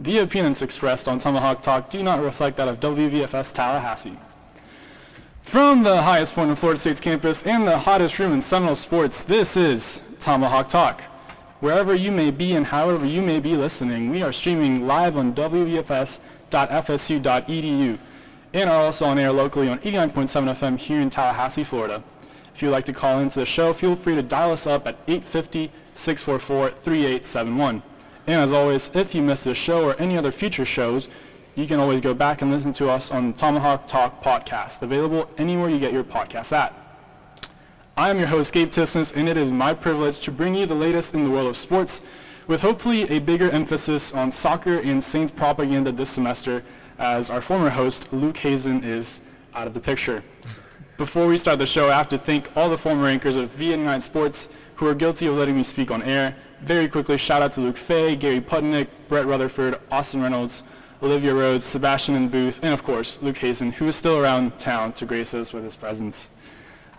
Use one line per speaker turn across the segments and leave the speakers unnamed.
The opinions expressed on Tomahawk Talk do not reflect that of WVFS Tallahassee. From the highest point of Florida State's campus and the hottest room in Seminole sports, this is Tomahawk Talk. Wherever you may be and however you may be listening, we are streaming live on wvfs.fsu.edu and are also on air locally on 89.7 FM here in Tallahassee, Florida. If you'd like to call into the show, feel free to dial us up at 850-644-3871. And as always, if you missed this show or any other future shows, you can always go back and listen to us on Tomahawk Talk Podcast, available anywhere you get your podcasts at. I am your host, Gabe Tisness, and it is my privilege to bring you the latest in the world of sports, with hopefully a bigger emphasis on soccer and Saints propaganda this semester, as our former host, Luke Hazen, is out of the picture. Before we start the show, I have to thank all the former anchors of V89 Sports who are guilty of letting me speak on air. Very quickly, shout out to Luke Fay, Gary Putnick, Brett Rutherford, Austin Reynolds, Olivia Rhodes, Sebastian in the booth, and of course, Luke Hazen, who is still around town to grace us with his presence.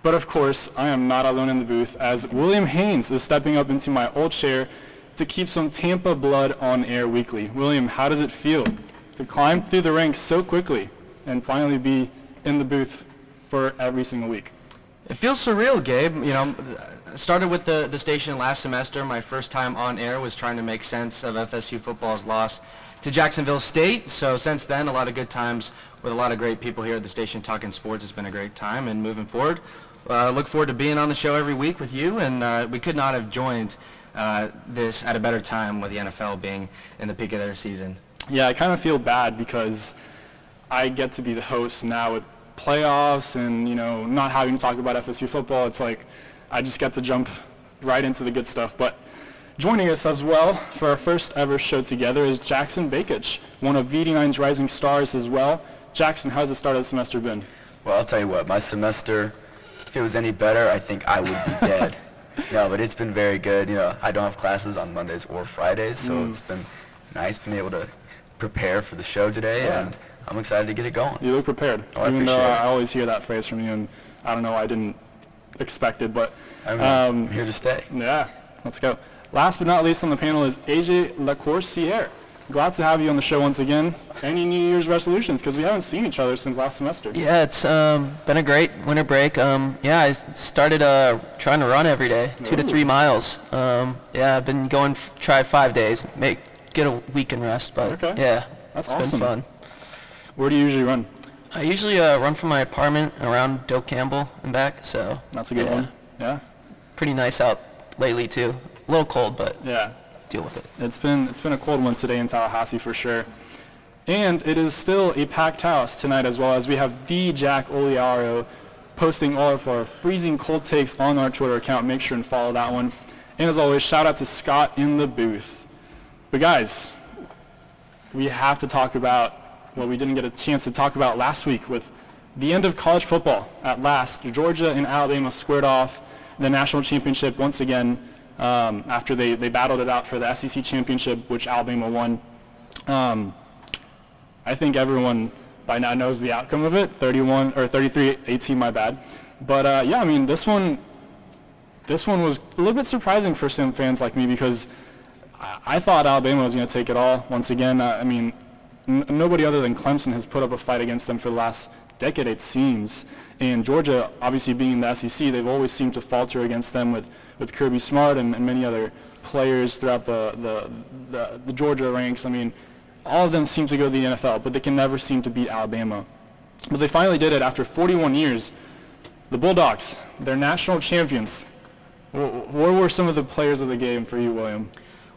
But of course, I am not alone in the booth, as William Haynes is stepping up into my old chair to keep some Tampa blood on air weekly. William, how does it feel to climb through the ranks so quickly and finally be in the booth for every single week?
It feels surreal, Gabe. You know, started with the, the station last semester. My first time on air was trying to make sense of FSU football's loss to Jacksonville State. So since then, a lot of good times with a lot of great people here at the station talking sports. It's been a great time. And moving forward, uh, look forward to being on the show every week with you. And uh, we could not have joined uh, this at a better time with the NFL being in the peak of their season.
Yeah, I kind of feel bad because I get to be the host now with playoffs and, you know, not having to talk about FSU football. It's like I just get to jump right into the good stuff. But joining us as well for our first ever show together is Jackson Bakich, one of V89's rising stars as well. Jackson, how's the start of the semester been?
Well, I'll tell you what, my semester, if it was any better, I think I would be dead. no, but it's been very good. You know, I don't have classes on Mondays or Fridays, so
Mm.
it's been nice being able to prepare for the show today,
Yeah.
and I'm excited to get it going.
You look prepared.
Oh, I
Even though
it.
I always hear that phrase from you, and I don't know, I didn't expect it, but
I'm
um,
here to stay.
yeah, let's go. Last but not least on the panel is AJ Lacourciere. Glad to have you on the show once again. Any New Year's resolutions? Because we haven't seen each other since last semester.
Yeah, it's um, been a great winter break. Um, yeah, I started uh, trying to run every day, two to three miles. Um, yeah, I've been going, f- try five days, make get a weekend rest. But
Okay.
yeah,
That's
it's
awesome.
been fun.
Where do you usually run?
I usually uh, run from my apartment around Doak Campbell and back, so
That's a good
yeah,
one. Yeah?
Pretty nice out lately too. A little cold, but
Yeah.
deal with it.
It's been it's been a cold one today in Tallahassee for sure. And it is still a packed house tonight as well as we have the Jack Oliaro posting all of our freezing cold takes on our Twitter account. Make sure and follow that one. And as always, shout out to Scott in the booth. But guys, we have to talk about what we didn't get a chance to talk about last week with the end of college football at last. Georgia and Alabama squared off the national championship once again um, after they, they battled it out for the SEC championship, which Alabama won. Um, I think everyone by now knows the outcome of it, 31 or 33-18, my bad. But uh, yeah, I mean this one, this one was a little bit surprising for some fans like me because I, I thought Alabama was going to take it all once again. Uh, I mean, n- nobody other than Clemson has put up a fight against them for the last decade, it seems. And Georgia, obviously being in the SEC, they've always seemed to falter against them with, with Kirby Smart and, and many other players throughout the, the, the, the Georgia ranks. I mean, all of them seem to go to the NFL, but they can never seem to beat Alabama. But they finally did it after 41 years. The Bulldogs, they're national champions. Wh- Where were some of the players of the game for you, William?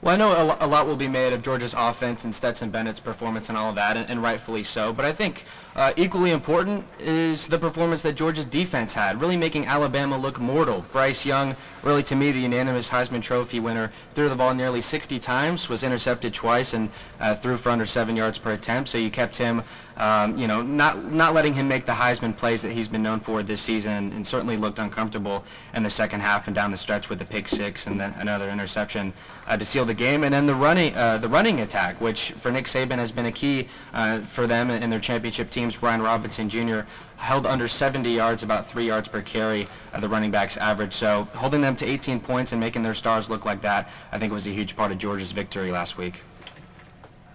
Well, I know a, lo- a lot will be made of Georgia's offense and Stetson Bennett's performance and all of that, and, and rightfully so. But I think uh, equally important is the performance that Georgia's defense had, really making Alabama look mortal. Bryce Young, really to me the unanimous Heisman Trophy winner, threw the ball nearly 60 times, was intercepted twice, and uh, threw for under seven yards per attempt. So you kept him, um, you know, not not letting him make the Heisman plays that he's been known for this season, and certainly looked uncomfortable in the second half and down the stretch with the pick six and then another interception uh, to seal the game. And then the running uh, the running attack, which for Nick Saban has been a key uh, for them in their championship teams. Brian Robinson Jr. held under 70 yards, about three yards per carry, uh, the running backs average. So holding them to 18 points and making their stars look like that, I think was a huge part of Georgia's victory last week.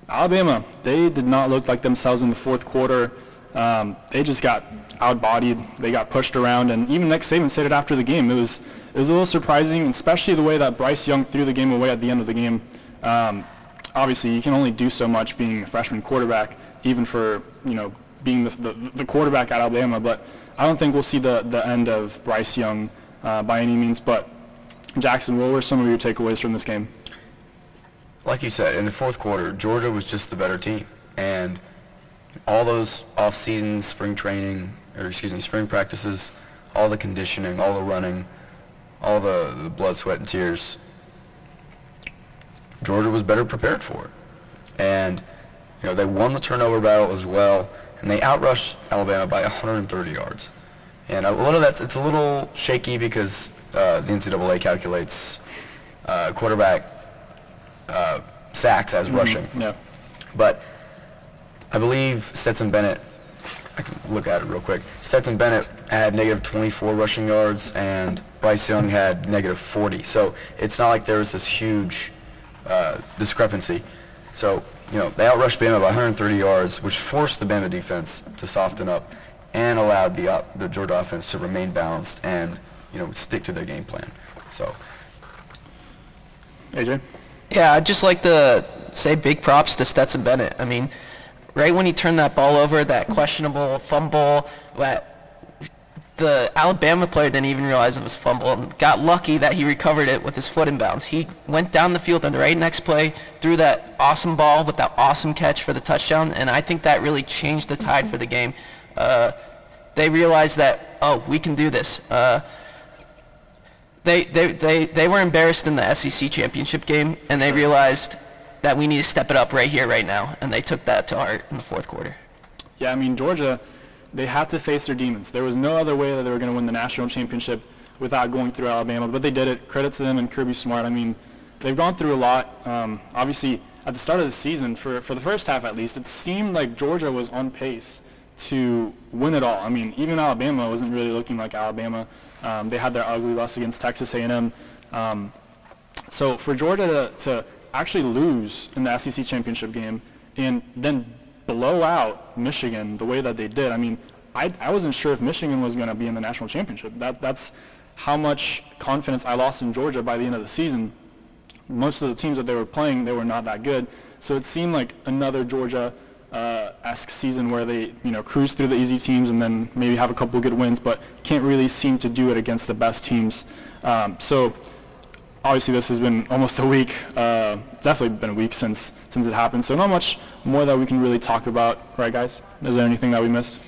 Alabama, they did not look like themselves in the fourth quarter. Um, they just got outbodied. They got pushed around, and even Nick Saban said it after the game. It was it was a little surprising, especially the way that Bryce Young threw the game away at the end of the game. Um, obviously, you can only do so much being a freshman quarterback, even for you know being the, the, the quarterback at Alabama. But I don't think we'll see the, the end of Bryce Young uh, by any means. But Jackson, what were some of your takeaways from this game?
Like you said, in the fourth quarter, Georgia was just the better team, and all those off-season spring training, or excuse me, spring practices, all the conditioning, all the running, all the, the blood, sweat, and tears, Georgia was better prepared for it. And, you know, they won the turnover battle as well, and they outrushed Alabama by 130 yards. And a lot of that's, it's a little shaky because uh, the NCAA calculates uh, quarterback uh, sacks as rushing.
Yeah.
But I believe Stetson Bennett, I can look at it real quick. Stetson Bennett had negative 24 rushing yards, and Bryce Young had negative 40. So it's not like there was this huge uh, discrepancy. So, you know, they outrushed Bama by 130 yards, which forced the Bama defense to soften up and allowed the, uh, the Georgia offense to remain balanced and, you know, stick to their game plan. So,
AJ?
Yeah, I'd just like to say big props to Stetson Bennett. I mean, right when he turned that ball over, that questionable fumble, that the Alabama player didn't even realize it was a fumble and got lucky that he recovered it with his foot in bounds. He went down the field and the right next play threw that awesome ball with that awesome catch for the touchdown, and I think that really changed the tide for the game. Uh, they realized that, oh, we can do this. Uh, they, they, they, they were embarrassed in the SEC championship game, and they realized that we need to step it up right here, right now, and they took that to heart in the fourth quarter.
Yeah, I mean, Georgia, they had to face their demons. There was no other way that they were going to win the national championship without going through Alabama, but they did it. Credit to them and Kirby Smart. I mean, they've gone through a lot. Um, obviously, at the start of the season, for, for the first half at least, it seemed like Georgia was on pace to win it all. I mean, even Alabama wasn't really looking like Alabama. Um, they had their ugly loss against Texas A&M. Um, so for Georgia to, to actually lose in the SEC championship game and then blow out Michigan the way that they did, I mean, I, I wasn't sure if Michigan was going to be in the national championship. That, that's how much confidence I lost in Georgia by the end of the season. Most of the teams that they were playing, they were not that good. So it seemed like another Georgia esque season where they you know cruise through the easy teams and then maybe have a couple good wins, but can't really seem to do it against the best teams. Um, so obviously this has been almost a week, uh, definitely been a week since since it happened. So not much more that we can really talk about, right, guys? Is there anything that we missed?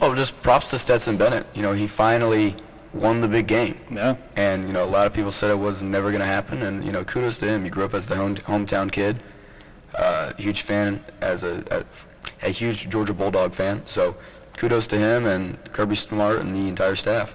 well, just props to Stetson Bennett. You know, he finally won the big game.
Yeah.
And, you know, a lot of people said it was never going to happen. And, you know, kudos to him. He grew up as the home, hometown kid. Uh, huge fan as a, a, a huge Georgia Bulldog fan. So kudos to him and Kirby Smart and the entire staff.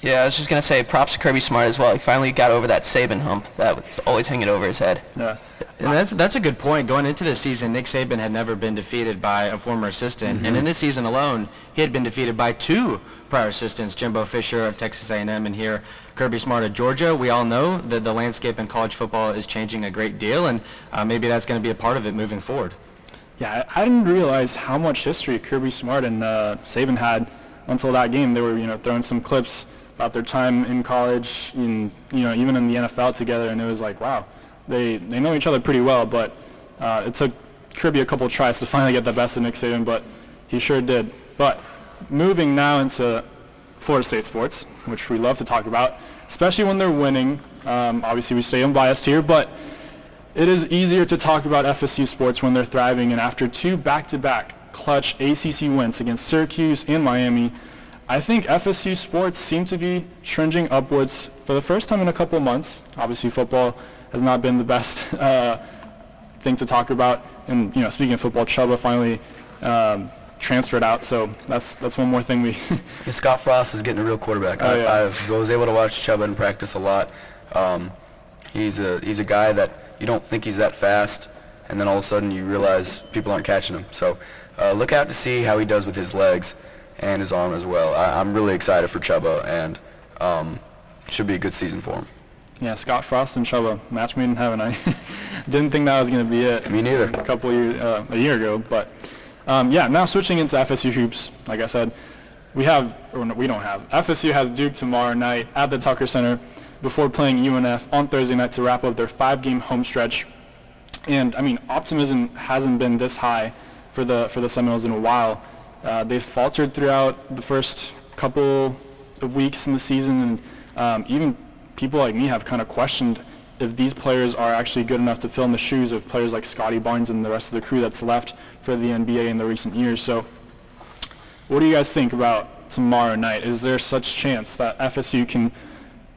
Yeah, I was just gonna say props to Kirby Smart as well. He finally got over that Saban hump that was always hanging over his head.
Yeah.
And that's that's a good point. Going into this season, Nick Saban had never been defeated by a former assistant, and in this season alone, he had been defeated by two prior assistants, Jimbo Fisher of Texas A&M, and here Kirby Smart of Georgia. We all know that the landscape in college football is changing a great deal, and uh, maybe that's going to be a part of it moving forward.
Yeah, I didn't realize how much history Kirby Smart and uh, Saban had until that game. They were, you know, throwing some clips about their time in college, in, you know, even in the NFL together, and it was like, wow, they they know each other pretty well. But uh, it took Kirby a couple tries to finally get the best of Nick Saban, but he sure did. But moving now into Florida State sports, which we love to talk about, especially when they're winning. Um, obviously, we stay unbiased here, but it is easier to talk about FSU sports when they're thriving, and after two back-to-back clutch ACC wins against Syracuse and Miami, I think FSU sports seem to be trending upwards for the first time in a couple months. Obviously, football has not been the best uh, thing to talk about, and you know, speaking of football, Chubba finally um, transferred out, so that's that's one more thing we.
And Scott Frost is getting a real quarterback.
Oh,
I,
yeah.
I was able to watch Chubba in practice a lot. Um, he's a he's a guy that you don't think he's that fast, and then all of a sudden you realize people aren't catching him. So uh, look out to see how he does with his legs and his arm as well. I, I'm really excited for Chubba, and um, should be a good season for him.
Yeah, Scott Frost and Chubba, match made in heaven. I didn't think that was going to be it.
Me neither.
A couple years, uh, a year ago, but um, yeah. Now switching into FSU hoops, like I said, we have, or no, we don't have. FSU has Duke tomorrow night at the Tucker Center before playing UNF on Thursday night to wrap up their five-game home stretch. And I mean, optimism hasn't been this high for the for the Seminoles in a while. Uh, they've faltered throughout the first couple of weeks in the season, and um, even people like me have kind of questioned if these players are actually good enough to fill in the shoes of players like Scottie Barnes and the rest of the crew that's left for the NBA in the recent years. So, what do you guys think about tomorrow night? Is there such chance that FSU can,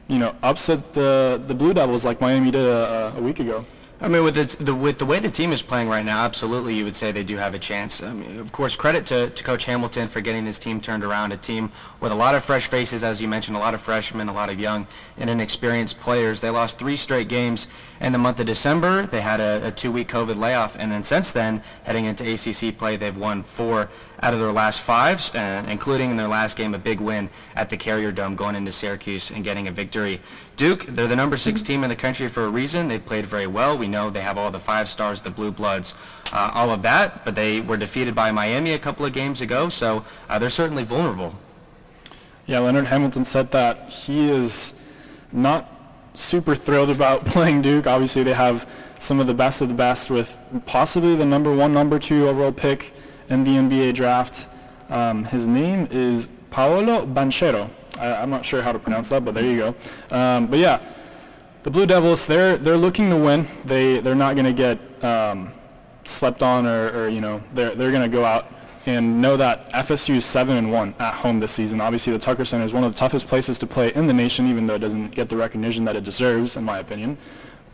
you know, upset the the Blue Devils like Miami did a, a week ago?
I mean, with the, the with the way the team is playing right now, absolutely, you would say they do have a chance. I mean, of course, credit to, to Coach Hamilton for getting this team turned around. A team with a lot of fresh faces, as you mentioned, a lot of freshmen, a lot of young and inexperienced players. They lost three straight games in the month of December. They had a, a two-week COVID layoff, and then since then, heading into ACC play, they've won four out of their last five, uh, including in their last game a big win at the Carrier Dome, going into Syracuse and getting a victory. Duke, they're the number six team in the country for a reason. They've played very well. We know they have all the five stars, the blue bloods, uh, all of that, but they were defeated by Miami a couple of games ago, so uh, they're certainly vulnerable.
Yeah, Leonard Hamilton said that he is not super thrilled about playing Duke. Obviously, they have some of the best of the best with possibly the number one, number two overall pick in the NBA draft. Um, his name is Paolo Banchero. I, I'm not sure how to pronounce that, but there you go. Um, but yeah, the Blue Devils, they're they're looking to win. They they're not going to get um, slept on or, or you know they're they're going to go out and know that FSU is seven and one at home this season. Obviously, the Tucker Center is one of the toughest places to play in the nation, even though it doesn't get the recognition that it deserves, in my opinion.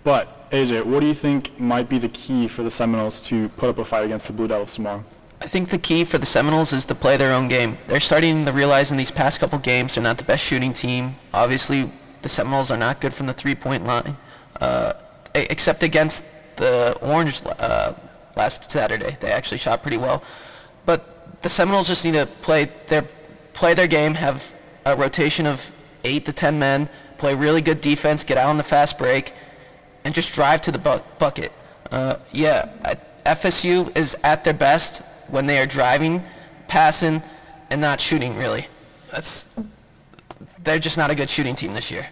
But AJ, what do you think might be the key for the Seminoles to put up a fight against the Blue Devils tomorrow?
I think the key for the Seminoles is to play their own game. They're starting to realize in these past couple games they're not the best shooting team. Obviously, the Seminoles are not good from the three-point line, uh, except against the Orange uh, last Saturday. They actually shot pretty well. But the Seminoles just need to play their play their game, have a rotation of eight to ten men, play really good defense, get out on the fast break, and just drive to the bu- bucket. Uh, yeah, I, FSU is at their best when they are driving, passing, and not shooting. Really, that's they're just not a good shooting team this year.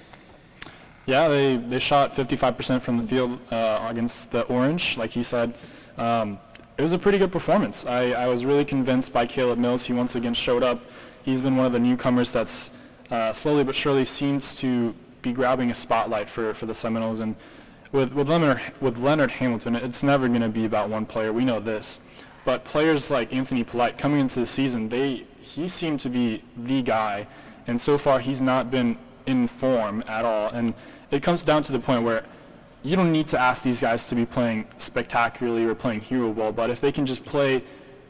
Yeah, they, they shot 55% from the field uh, against the Orange, like he said. Um, it was a pretty good performance. I, I was really convinced by Caleb Mills. He once again showed up. He's been one of the newcomers that's uh, slowly but surely seems to be grabbing a spotlight for, for the Seminoles. And with, with, Leonard, with Leonard Hamilton, it's never going to be about one player. We know this. But players like Anthony Polite coming into the season, they he seemed to be the guy. And so far, he's not been in form at all. And it comes down to the point where you don't need to ask these guys to be playing spectacularly or playing hero ball, but if they can just play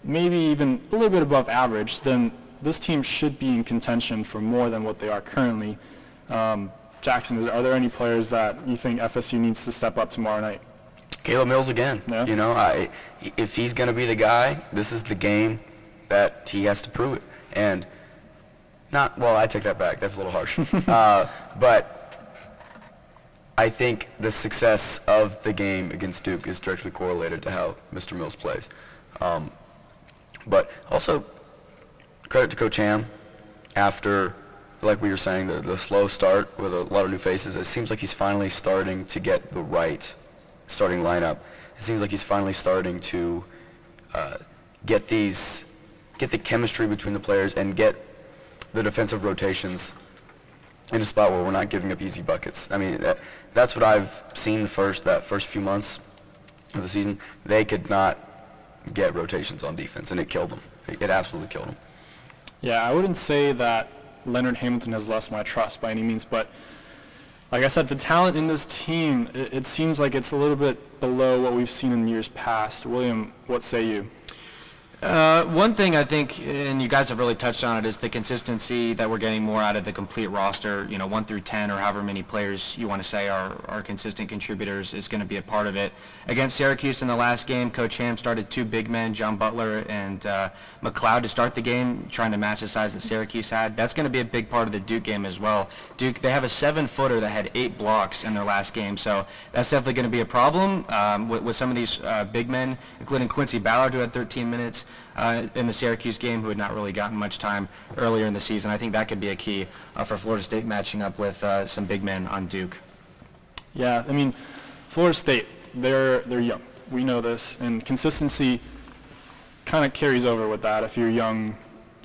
maybe even a little bit above average, then this team should be in contention for more than what they are currently. Um, Jackson, are there any players that you think FSU needs to step up tomorrow night?
Caleb Mills again.
Yeah.
You know, I, if he's going to be the guy, this is the game that he has to prove it. And not, well, I take that back. That's a little harsh. uh, but I think the success of the game against Duke is directly correlated to how Mr. Mills plays. Um, but also, credit to Coach Ham. After, like we were saying, the, the slow start with a lot of new faces, it seems like he's finally starting to get the right starting lineup. It seems like he's finally starting to uh, get these, get the chemistry between the players and get the defensive rotations in a spot where we're not giving up easy buckets. I mean, that, that's what I've seen the first that first few months of the season. They could not get rotations on defense, and it killed them. It, it absolutely killed them.
Yeah, I wouldn't say that Leonard Hamilton has lost my trust by any means, but like I said, the talent in this team, it, it seems like it's a little bit below what we've seen in years past. William, what say you?
Uh, one thing I think, and you guys have really touched on it, is the consistency that we're getting more out of the complete roster. You know, one through ten, or however many players you want to say are, are consistent contributors, is going to be a part of it. Against Syracuse in the last game, Coach Ham started two big men, John Butler and uh, McLeod, to start the game, trying to match the size that Syracuse had. That's going to be a big part of the Duke game as well. Duke, they have a seven-footer that had eight blocks in their last game, so that's definitely going to be a problem um, with, with some of these uh, big men, including Quincy Ballard, who had 13 minutes uh, in the Syracuse game, who had not really gotten much time earlier in the season. I think that could be a key uh, for Florida State matching up with uh, some big men on Duke.
Yeah, I mean, Florida State, they're they're young. We know this, and consistency kind of carries over with that. If you're young,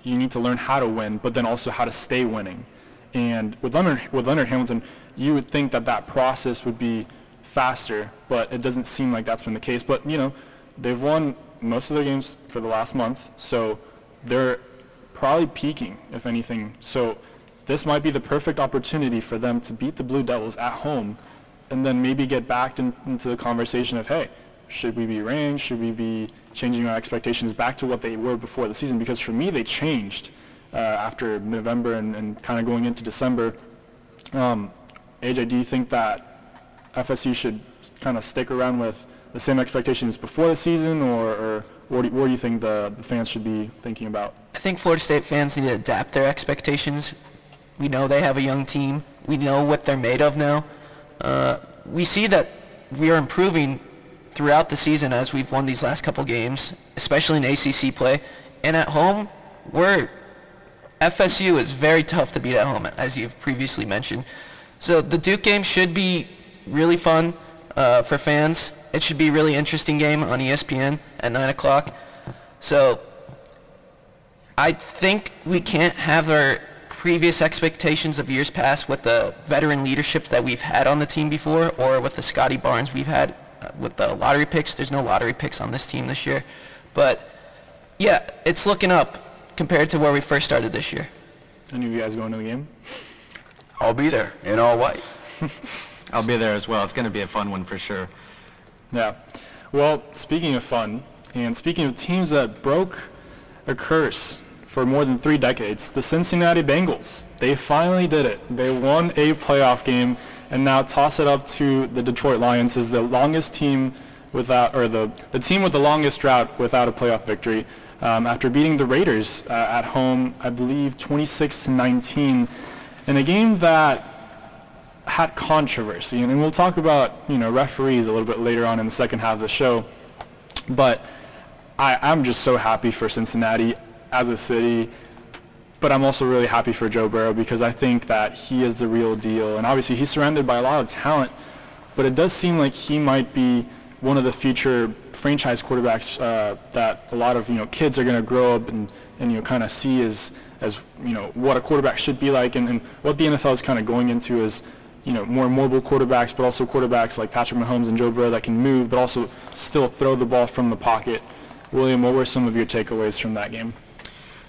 you need to learn how to win, but then also how to stay winning. And with Leonard with Leonard Hamilton, you would think that that process would be faster, but it doesn't seem like that's been the case. But you know, they've won most of their games for the last month, so they're probably peaking, if anything. So this might be the perfect opportunity for them to beat the Blue Devils at home, and then maybe get back in, into the conversation of, hey, should we be ranked? Should we be changing our expectations back to what they were before the season? Because for me, they changed uh, after November and, and kind of going into December. Um, AJ, do you think that FSU should kind of stick around with the same expectations before the season, or, or what, do what do you think the, the fans should be thinking about?
I think Florida State fans need to adapt their expectations. We know they have a young team. We know what they're made of now. Uh, we see that we are improving throughout the season as we've won these last couple games, especially in ACC play. And at home, we're FSU is very tough to beat at home, as you've previously mentioned. So the Duke game should be really fun uh, for fans. It should be a really interesting game on ESPN at 9 o'clock. So I think we can't have our previous expectations of years past with the veteran leadership that we've had on the team before or with the Scottie Barnes we've had uh, with the lottery picks. There's no lottery picks on this team this year. But yeah, it's looking up compared to where we first started this year.
Any of you guys going to the game?
I'll be there in all white.
I'll be there as well. It's going to be a fun one for sure.
Yeah. Well, speaking of fun, and speaking of teams that broke a curse for more than three decades, the Cincinnati Bengals. They finally did it. They won a playoff game and now toss it up to the Detroit Lions as the longest team without, or the, the team with the longest drought without a playoff victory um, after beating the Raiders uh, at home, I believe 26 to 19 in a game that had controversy, and, and we'll talk about you know referees a little bit later on in the second half of the show. But I, I'm just so happy for Cincinnati as a city, but I'm also really happy for Joe Burrow because I think that he is the real deal, and obviously he's surrounded by a lot of talent, but it does seem like he might be one of the future franchise quarterbacks uh, that a lot of you know kids are going to grow up and, and you know kind of see as as you know what a quarterback should be like, and, and what the NFL is kind of going into is you know, more mobile quarterbacks, but also quarterbacks like Patrick Mahomes and Joe Burrow that can move, but also still throw the ball from the pocket. William, what were some of your takeaways from that game?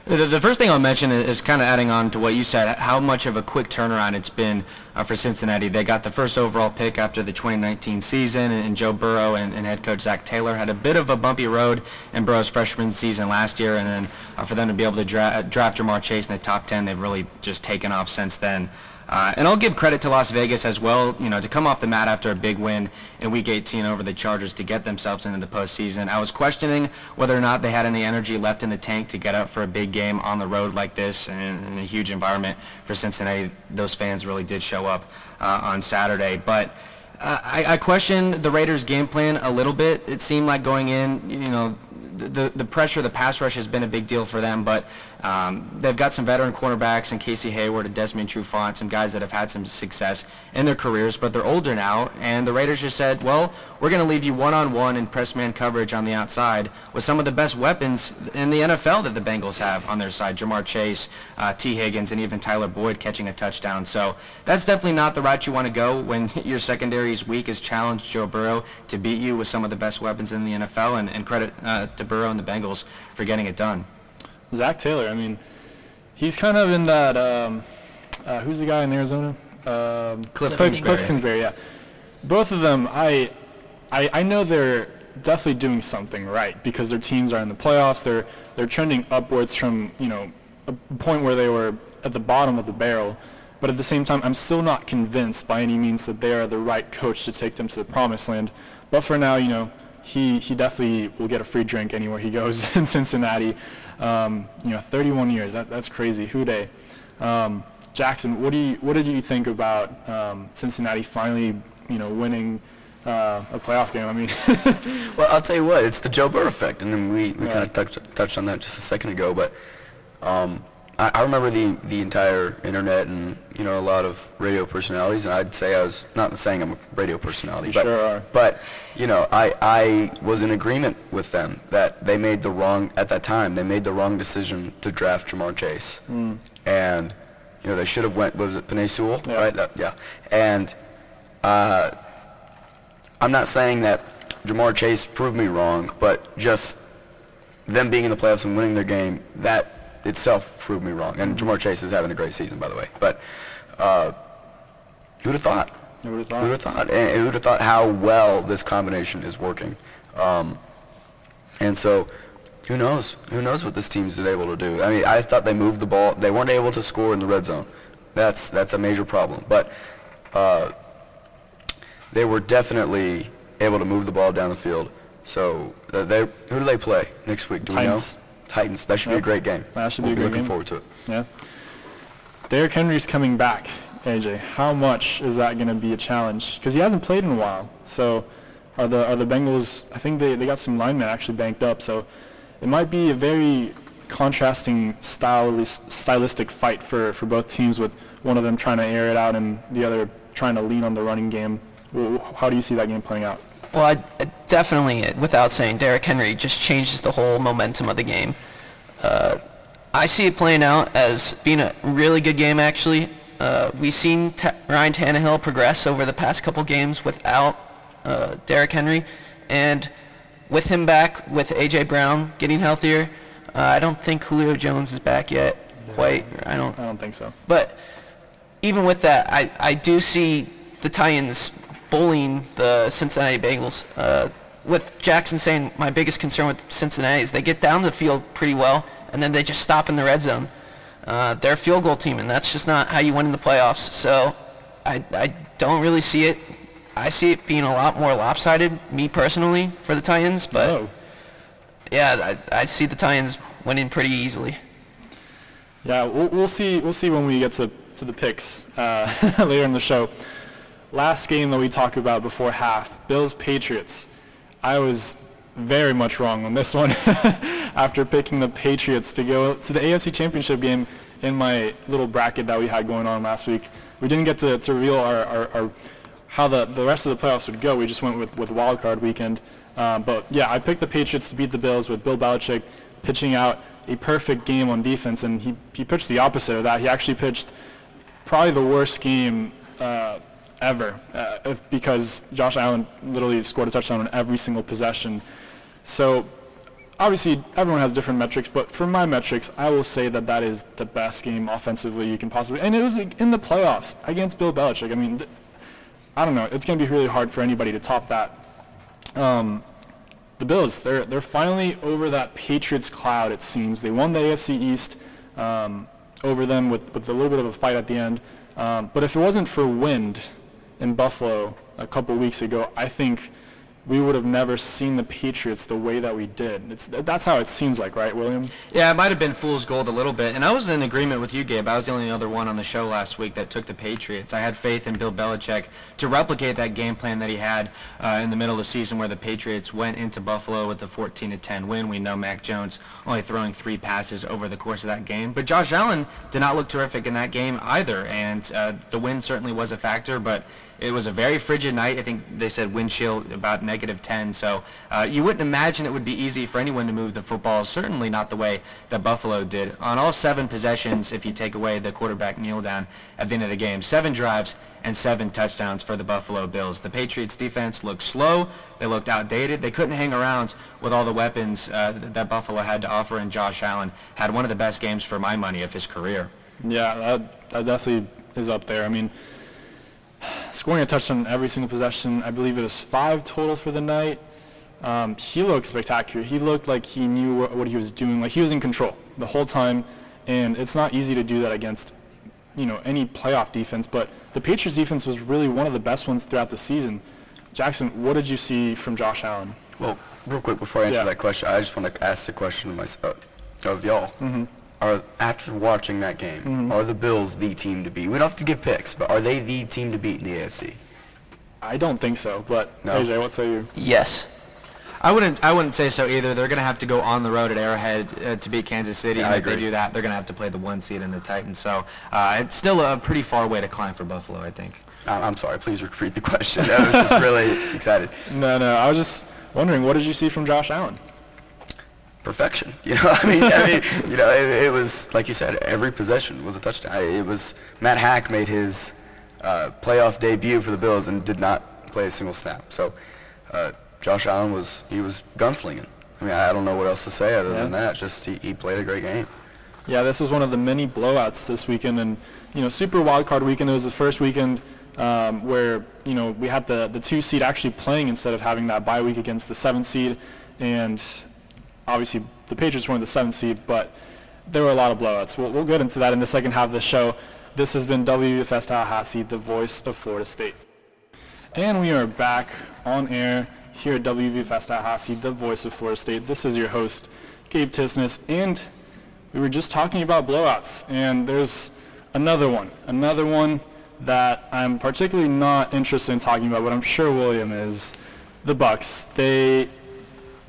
The, the first thing I'll mention is, is kind of adding on to what you said, how much of a quick turnaround it's been uh, for Cincinnati. They got the first overall pick after the 2019 season, and, and Joe Burrow and, and head coach Zac Taylor had a bit of a bumpy road in Burrow's freshman season last year, and then uh, for them to be able to dra- draft Ja'Marr Chase in the top 10, they've really just taken off since then. Uh, and I'll give credit to Las Vegas as well, you know, to come off the mat after a big win in Week 18 over the Chargers to get themselves into the postseason. I was questioning whether or not they had any energy left in the tank to get up for a big game on the road like this and in a huge environment for Cincinnati. Those fans really did show up uh, on Saturday, but. Uh, I, I question the Raiders' game plan a little bit. It seemed like going in, you know, the the pressure, the pass rush has been a big deal for them, but um, they've got some veteran cornerbacks and Casey Hayward and Desmond Trufant, some guys that have had some success in their careers, but they're older now. And the Raiders just said, well, we're going to leave you one-on-one in press man coverage on the outside with some of the best weapons in the NFL that the Bengals have on their side. Ja'Marr Chase, uh, Tee Higgins, and even Tyler Boyd catching a touchdown. So that's definitely not the route you want to go when your secondary is weak, has challenged Joe Burrow to beat you with some of the best weapons in the NFL, and, and credit uh, to Burrow and the Bengals for getting it done.
Zac Taylor, I mean, he's kind of in that, um, uh, who's the guy in Arizona? Um,
Kliff
Kliff,
Kingsbury.
Yeah. Both of them, I, I, I know they're definitely doing something right because their teams are in the playoffs. They're they're trending upwards from you know a point where they were at the bottom of the barrel. But at the same time, I'm still not convinced by any means that they are the right coach to take them to the promised land. But for now, you know, he, he definitely will get a free drink anywhere he goes in Cincinnati. Um, you know, 31 years, that, that's crazy. Who Dey? Um, Jackson, what do you what did you think about um, Cincinnati finally, you know, winning uh, a playoff game? I mean,
Well, I'll tell you what, it's the Joe Burrow effect, and then we, we
Yeah.
kind of touched touched on that just a second ago. But um, I, I remember the the entire internet and you know a lot of radio personalities, and I'd say I was not saying I'm a radio personality,
You
but
sure are.
but you know I I was in agreement with them that they made the wrong at that time they made the wrong decision to draft Ja'Marr Chase, and you know they should have went was it Penei Sewell
Yeah.
right that, yeah and. Uh, I'm not saying that Ja'Marr Chase proved me wrong, but just them being in the playoffs and winning their game, that itself proved me wrong. And Ja'Marr Chase is having a great season, by the way. But uh, who'd have thought?
who would have thought?
Who'd have
thought?
thought? And who'd have thought how well this combination is working? Um, and so, who knows? Who knows what this team's able to do? I mean, I thought they moved the ball. They weren't able to score in the red zone. That's that's a major problem. But uh, they were definitely able to move the ball down the field. So uh, they who do they play next week? Do
Titans.
we know? Titans. That should be a great game.
That should
we'll
be a great
looking
game.
forward to it.
Yeah. Derrick Henry's coming back, AJ. How much is that going to be a challenge? Because he hasn't played in a while. So are the are the Bengals? I think they, they got some linemen actually banked up. So it might be a very contrasting stylistic fight for, for both teams with one of them trying to air it out and the other trying to lean on the running game. How do you see that game playing out?
Well, I, I definitely, without saying, Derrick Henry just changes the whole momentum of the game. Uh, I see it playing out as being a really good game, actually. Uh, we've seen Ta Ryan Tannehill progress over the past couple games without uh, Derrick Henry, and with him back, with A.J. Brown getting healthier, uh, I don't think Julio Jones is back yet. Quite, I don't.
I don't think so.
But even with that, I, I do see the Titans bullying the Cincinnati Bengals. Uh, with Jackson saying my biggest concern with Cincinnati is they get down the field pretty well, and then they just stop in the red zone. Uh, they're a field goal team, and that's just not how you win in the playoffs. So I, I don't really see it. I see it being a lot more lopsided, me personally, for the Titans. But
Oh.
yeah, I, I see the Titans winning pretty easily.
Yeah, we'll, we'll see. We'll see when we get to, to the picks uh, later in the show. Last game that we talked about before half, Bills Patriots. I was very much wrong on this one after picking the Patriots to go to the AFC Championship game in my little bracket that we had going on last week. We didn't get to, to reveal our, our, our how the, the rest of the playoffs would go. We just went with, with wild card weekend. Um, but yeah, I picked the Patriots to beat the Bills with Bill Belichick pitching out a perfect game on defense, and he, he pitched the opposite of that. He actually pitched probably the worst game uh, ever uh, if, because Josh Allen literally scored a touchdown on every single possession. So obviously everyone has different metrics, but for my metrics, I will say that that is the best game offensively you can possibly. And it was in the playoffs against Bill Belichick. I mean, th- I don't know. It's going to be really hard for anybody to top that. Um, the Bills, they're they're finally over that Patriots cloud. It seems they won the AFC East um, over them with with a little bit of a fight at the end. Um, but if it wasn't for wind in Buffalo a couple weeks ago, I think we would have never seen the Patriots the way that we did. It's that's how it seems like, right, William?
Yeah, it might have been fool's gold a little bit, and I was in agreement with you, Gabe. I was the only other one on the show last week that took the Patriots. I had faith in Bill Belichick to replicate that game plan that he had uh, in the middle of the season, where the Patriots went into Buffalo with a 14-10 win. We know Mac Jones only throwing three passes over the course of that game, but Josh Allen did not look terrific in that game either, and uh, the win certainly was a factor, but. It was a very frigid night. I think they said wind chill about negative 10. So uh, you wouldn't imagine it would be easy for anyone to move the football. Certainly not the way that Buffalo did. On all seven possessions, if you take away the quarterback kneel down at the end of the game, seven drives and seven touchdowns for the Buffalo Bills. The Patriots defense looked slow. They looked outdated. They couldn't hang around with all the weapons uh, that Buffalo had to offer. And Josh Allen had one of the best games for my money of his career.
Yeah, that, that definitely is up there. I mean, scoring a touchdown every single possession. I believe it was five total for the night. um, he looked spectacular. He looked like he knew what, what he was doing. Like he was in control the whole time, and it's not easy to do that against, you know, any playoff defense. But the Patriots defense was really one of the best ones throughout the season. Jackson, what did you see from Josh Allen?
Well, real quick before I answer
Yeah.
that question, I just want to ask the question of myself, of y'all.
Mm-hmm.
Are after watching that game, are the Bills the team to beat? We don't have to give picks, but are they the team to beat in the AFC?
I don't think so, but
No.
AJ, what say you?
Yes.
I wouldn't. I wouldn't say so either. They're going to have to go on the road at Arrowhead uh, to beat Kansas City,
Yeah,
and
I
if they do that, they're going to have to play the one seed in the Titans. So uh, it's still a pretty far way to climb for Buffalo, I think.
I- I'm sorry, please repeat the question. I was just really excited.
No, no. I was just wondering, what did you see from Josh Allen?
Perfection. You know, I mean, I mean, you know, it, it was like you said, every possession was a touchdown. I- It was Matt Haack made his uh, playoff debut for the Bills and did not play a single snap. So uh, Josh Allen was he was gunslinging. I mean, I don't know what else to say other than that. Just he, he played a great game.
Yeah, this was one of the many blowouts this weekend, and you know, super wild card weekend. It was the first weekend um, where you know we had the the two seed actually playing instead of having that bye week against the seven seed, and obviously the Patriots were in the seventh seed, but there were a lot of blowouts. We'll, we'll get into that in the second half of the show. This has been WFS Tallahassee, the voice of Florida State. And we are back on air here at WVFS Tallahassee, the voice of Florida State. This is your host, Gabe Tisness, and we were just talking about blowouts, and there's another one, another one that I'm particularly not interested in talking about, but I'm sure William is. The Bucks. They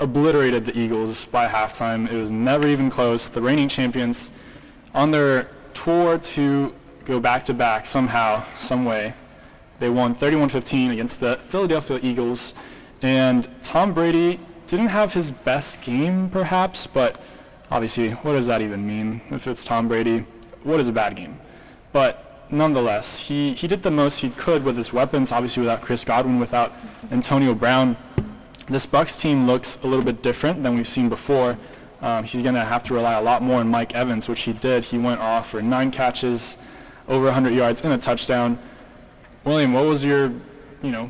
obliterated the Eagles by halftime. It was never even close. The reigning champions on their tour to go back to back somehow, some way. They won 31-15 against the Philadelphia Eagles, and Tom Brady didn't have his best game, perhaps, but obviously, what does that even mean? If it's Tom Brady, what is a bad game? But nonetheless, he, he did the most he could with his weapons, obviously without Chris Godwin, without Antonio Brown. This Bucks team looks a little bit different than we've seen before. Um, he's going to have to rely a lot more on Mike Evans, which he did. He went off for nine catches, over 100 yards, and a touchdown. William, what was your, you know,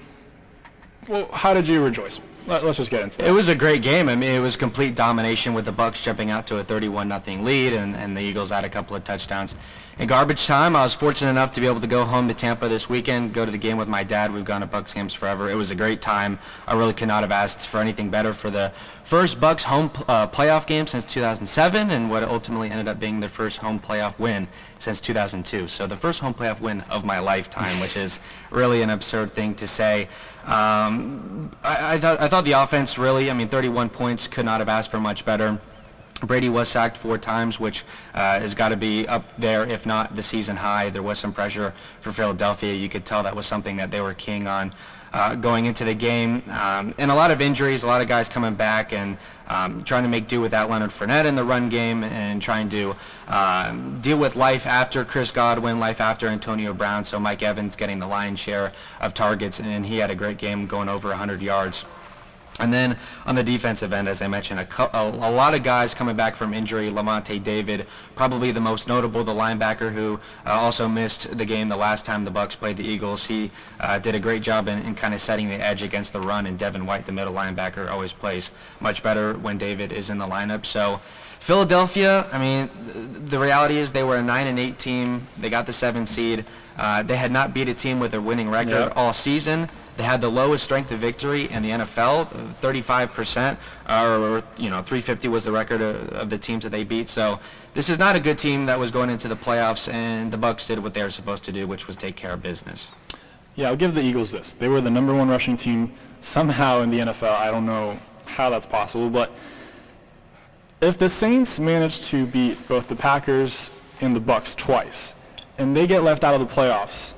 well, how did you rejoice? Let, us just get into
It
It
was a great game. I mean, it was complete domination with the Bucks jumping out to a 31 nothing lead, and, and the Eagles had a couple of touchdowns. In garbage time, I was fortunate enough to be able to go home to Tampa this weekend, go to the game with my dad. We've gone to Bucks games forever. It was a great time. I really could not have asked for anything better for the first Bucks home uh, playoff game since 2007, and what ultimately ended up being their first home playoff win since 2002. So the first home playoff win of my lifetime, which is really an absurd thing to say. Um, I, I, thought, I thought the offense really, I mean, 31 points, could not have asked for much better. Brady was sacked four times, which uh, has got to be up there, if not the season high. There was some pressure for Philadelphia. You could tell that was something that they were keying on uh, going into the game. Um, and a lot of injuries, a lot of guys coming back and um, trying to make do without Leonard Fournette in the run game and trying to um, deal with life after Chris Godwin, life after Antonio Brown. So Mike Evans getting the lion's share of targets, and he had a great game going over 100 yards. And then on the defensive end, as I mentioned, a, a, a lot of guys coming back from injury. Lavonte David, probably the most notable, the linebacker who uh, also missed the game the last time the Bucks played the Eagles. He uh, did a great job in, in kind of setting the edge against the run, and Devin White, the middle linebacker, always plays much better when David is in the lineup. So Philadelphia, I mean, th- the reality is they were a 9 and 8 team. They got the 7 seed. Uh, they had not beat a team with a winning record
Yeah.
all season. They had the lowest strength of victory in the NFL, uh, 35%, or, you know, 350 was the record of, of the teams that they beat. So this is not a good team that was going into the playoffs, and the Bucks did what they were supposed to do, which was take care of business.
Yeah, I'll give the Eagles this. They were the number one rushing team somehow in the NFL. I don't know how that's possible, but if the Saints manage to beat both the Packers and the Bucks twice, and they get left out of the playoffs,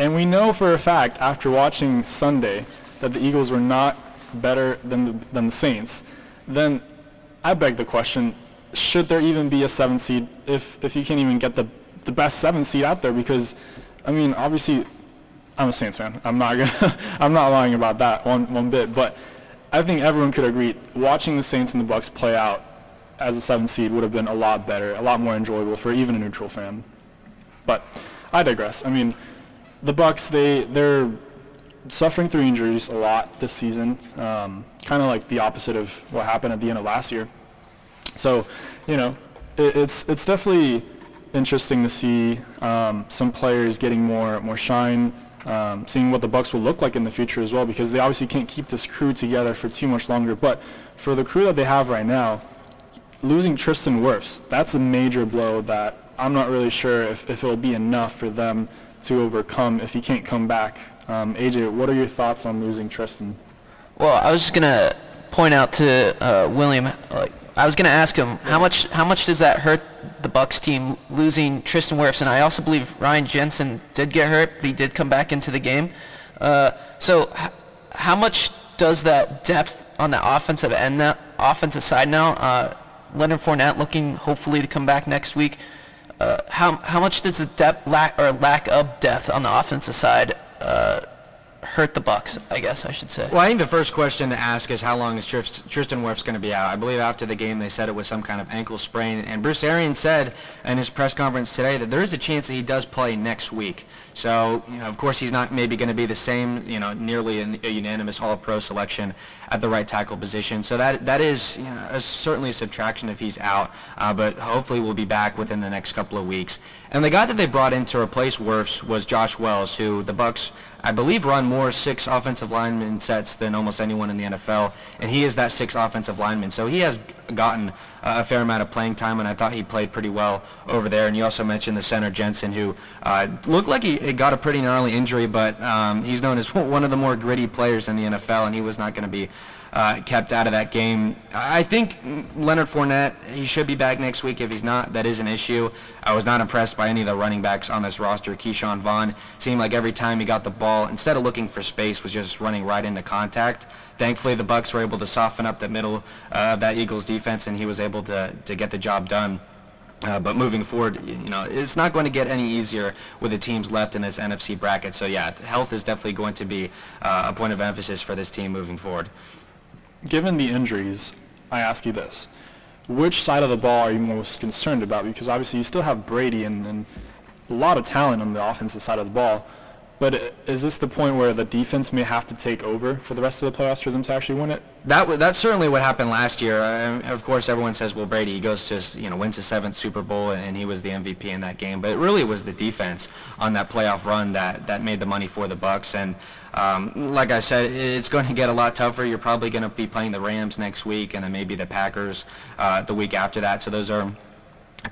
and we know for a fact after watching Sunday that the Eagles were not better than the, than the Saints, then I beg the question, should there even be a seven seed if, if you can't even get the, the best seven seed out there? Because, I mean, obviously, I'm a Saints fan. I'm not gonna, I'm not lying about that one, one bit. But I think everyone could agree watching the Saints and the Bucks play out as a seven seed would have been a lot better, a lot more enjoyable for even a neutral fan. But I digress. I mean, the Bucks they they're suffering through injuries a lot this season, um, kind of like the opposite of what happened at the end of last year. So, you know, it, it's it's definitely interesting to see um, some players getting more more shine, um, seeing what the Bucks will look like in the future as well, because they obviously can't keep this crew together for too much longer. But for the crew that they have right now, losing Tristan Wirfs, that's a major blow that I'm not really sure if, if it'll be enough for them to overcome if he can't come back. Um, AJ, what are your thoughts on losing Tristan?
Well, I was just gonna point out to uh, William, like, I was gonna ask him how much how much does that hurt the Bucks team losing Tristan Wirfs, and I also believe Ryan Jensen did get hurt, but he did come back into the game. Uh, so, h- how much does that depth on the offensive end, now, offensive side now? Uh, Leonard Fournette looking hopefully to come back next week. Uh, how how much does the depth lack or lack of depth on the offensive side uh, hurt the Bucks? I guess I should say.
Well, I think the first question to ask is how long is Tristan Wirfs going to be out? I believe after the game they said it was some kind of ankle sprain, and Bruce Arians said in his press conference today that there is a chance that he does play next week. So, you know, of course, he's not maybe going to be the same, you know, nearly an, a unanimous All-Pro selection at the right tackle position. So that that is you know, a, certainly a subtraction if he's out, uh, but hopefully we'll be back within the next couple of weeks. And the guy that they brought in to replace Wirfs was Josh Wells, who the Bucks I believe run more six offensive lineman sets than almost anyone in the NFL, and he is that six offensive lineman. So he has gotten a fair amount of playing time, and I thought he played pretty well over there. And you also mentioned the center Jensen, who uh, looked like he, he got a pretty gnarly injury, but um, he's known as one of the more gritty players in the NFL, and he was not going to be uh, kept out of that game. I think Leonard Fournette, he should be back next week. If he's not, that is an issue. I was not impressed by any of the running backs on this roster. Ke'Shawn Vaughn seemed like every time he got the ball, instead of looking for space, was just running right into contact. Thankfully, the Bucks were able to soften up the middle uh, of that Eagles defense, and he was able to, to get the job done. Uh, but moving forward, you know, it's not going to get any easier with the teams left in this NFC bracket. So yeah, health is definitely going to be uh, a point of emphasis for this team moving forward.
Given the injuries, I ask you this. Which side of the ball are you most concerned about? Because obviously you still have Brady and, and a lot of talent on the offensive side of the ball. But is this the point where the defense may have to take over for the rest of the playoffs for them to actually win it?
That wa- that's certainly what happened last year. Of course, everyone says, well, Brady he goes to his, you know wins his seventh Super Bowl and he was the MVP in that game. But it really was the defense on that playoff run that that made the money for the Bucks. And um, like I said, it's going to get a lot tougher. You're probably going to be playing the Rams next week and then maybe the Packers uh, the week after that. So those are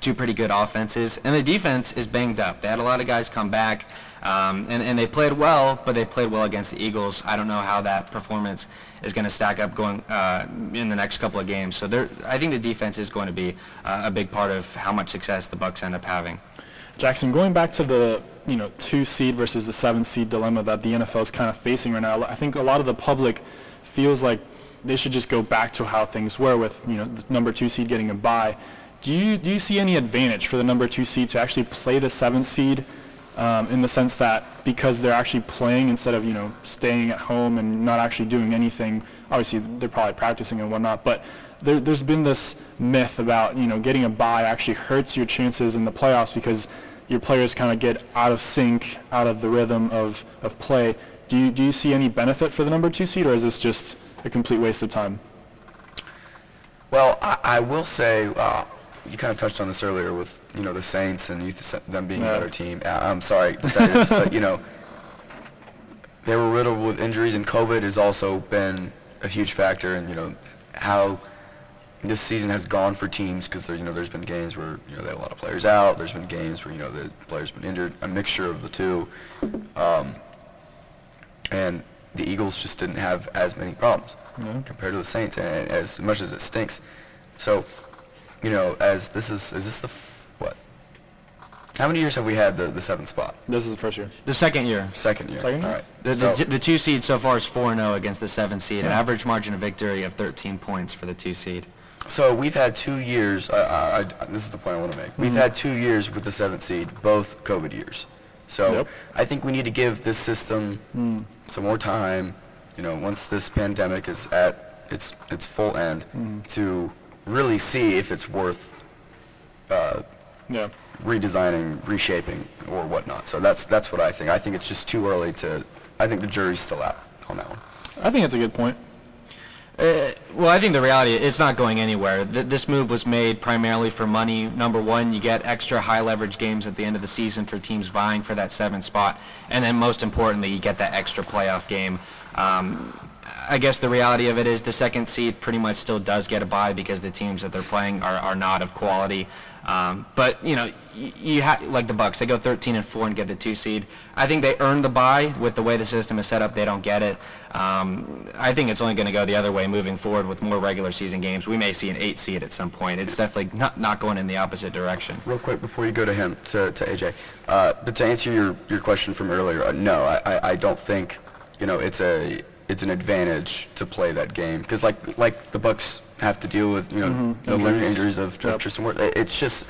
two pretty good offenses, and the defense is banged up. They had a lot of guys come back, um, and, and they played well, but they played well against the Eagles. I don't know how that performance is going to stack up going uh, in the next couple of games. So I think the defense is going to be uh, a big part of how much success the Bucks end up having.
Jackson, going back to the you know two seed versus the seven seed dilemma that the NFL is kind of facing right now, I think a lot of the public feels like they should just go back to how things were with you know the number two seed getting a bye. Do you do you see any advantage for the number two seed to actually play the seventh seed um, in the sense that because they're actually playing instead of you know staying at home and not actually doing anything? Obviously, they're probably practicing and whatnot, but there, there's been this myth about you know getting a bye actually hurts your chances in the playoffs because your players kind of get out of sync, out of the rhythm of, of play. Do you, do you see any benefit for the number two seed, or is this just a complete waste of time?
Well, I, I will say, uh, you kind of touched on this earlier with, you know, the Saints and them being
Yeah.
a better team. Uh, I'm sorry to tell this, but, you know, they were riddled with injuries, and COVID has also been a huge factor in, you know, how this season has gone for teams because, you know, there's been games where, you know, they had a lot of players out. There's been games where, you know, the players been injured, a mixture of the two. Um, and the Eagles just didn't have as many problems
No.
compared to the Saints, and as much as it stinks. So, you know, as this is, is this the f- what? How many years have we had the, the seventh spot?
This is the first year.
The second year.
Second year.
Second year?
All right.
The, the,
So-
the two seed so far is 4-0 against the seven seed, an average margin of victory of 13 points for the two seed.
So we've had two years. Uh, uh I, I, this is the point I want to make. We've mm-hmm. had two years with the seventh seed, both COVID years. So
Yep.
I think we need to give this system hmm. some more time. You know, once this pandemic is at its its full end, hmm. to really see if it's worth uh,
Yeah.
redesigning, reshaping, or whatnot. So that's that's what I think. I think it's just too early to I think the jury's still out on that one.
I think it's a good point.
Uh, well, I think the reality it's not going anywhere. Th- this move was made primarily for money. Number one, you get extra high leverage games at the end of the season for teams vying for that seventh spot, and then most importantly, you get that extra playoff game. Um, I guess the reality of it is the second seed pretty much still does get a bye because the teams that they're playing are, are not of quality. Um, but you know, you, you ha- like the Bucks, they go 13 and four and get the two seed. I think they earned the bye with the way the system is set up. They don't get it. Um, I think it's only going to go the other way moving forward with more regular season games. We may see an eight seed at some point. It's definitely not not going in the opposite direction.
Real quick before you go to him, to, to AJ, uh, but to answer your, your question from earlier, uh, no, I, I, I don't think, you know, it's a it's an advantage to play that game because like like the Bucks have to deal with, you know, the lingering injuries of,
Yep.
of Tristan Wirfs. It's just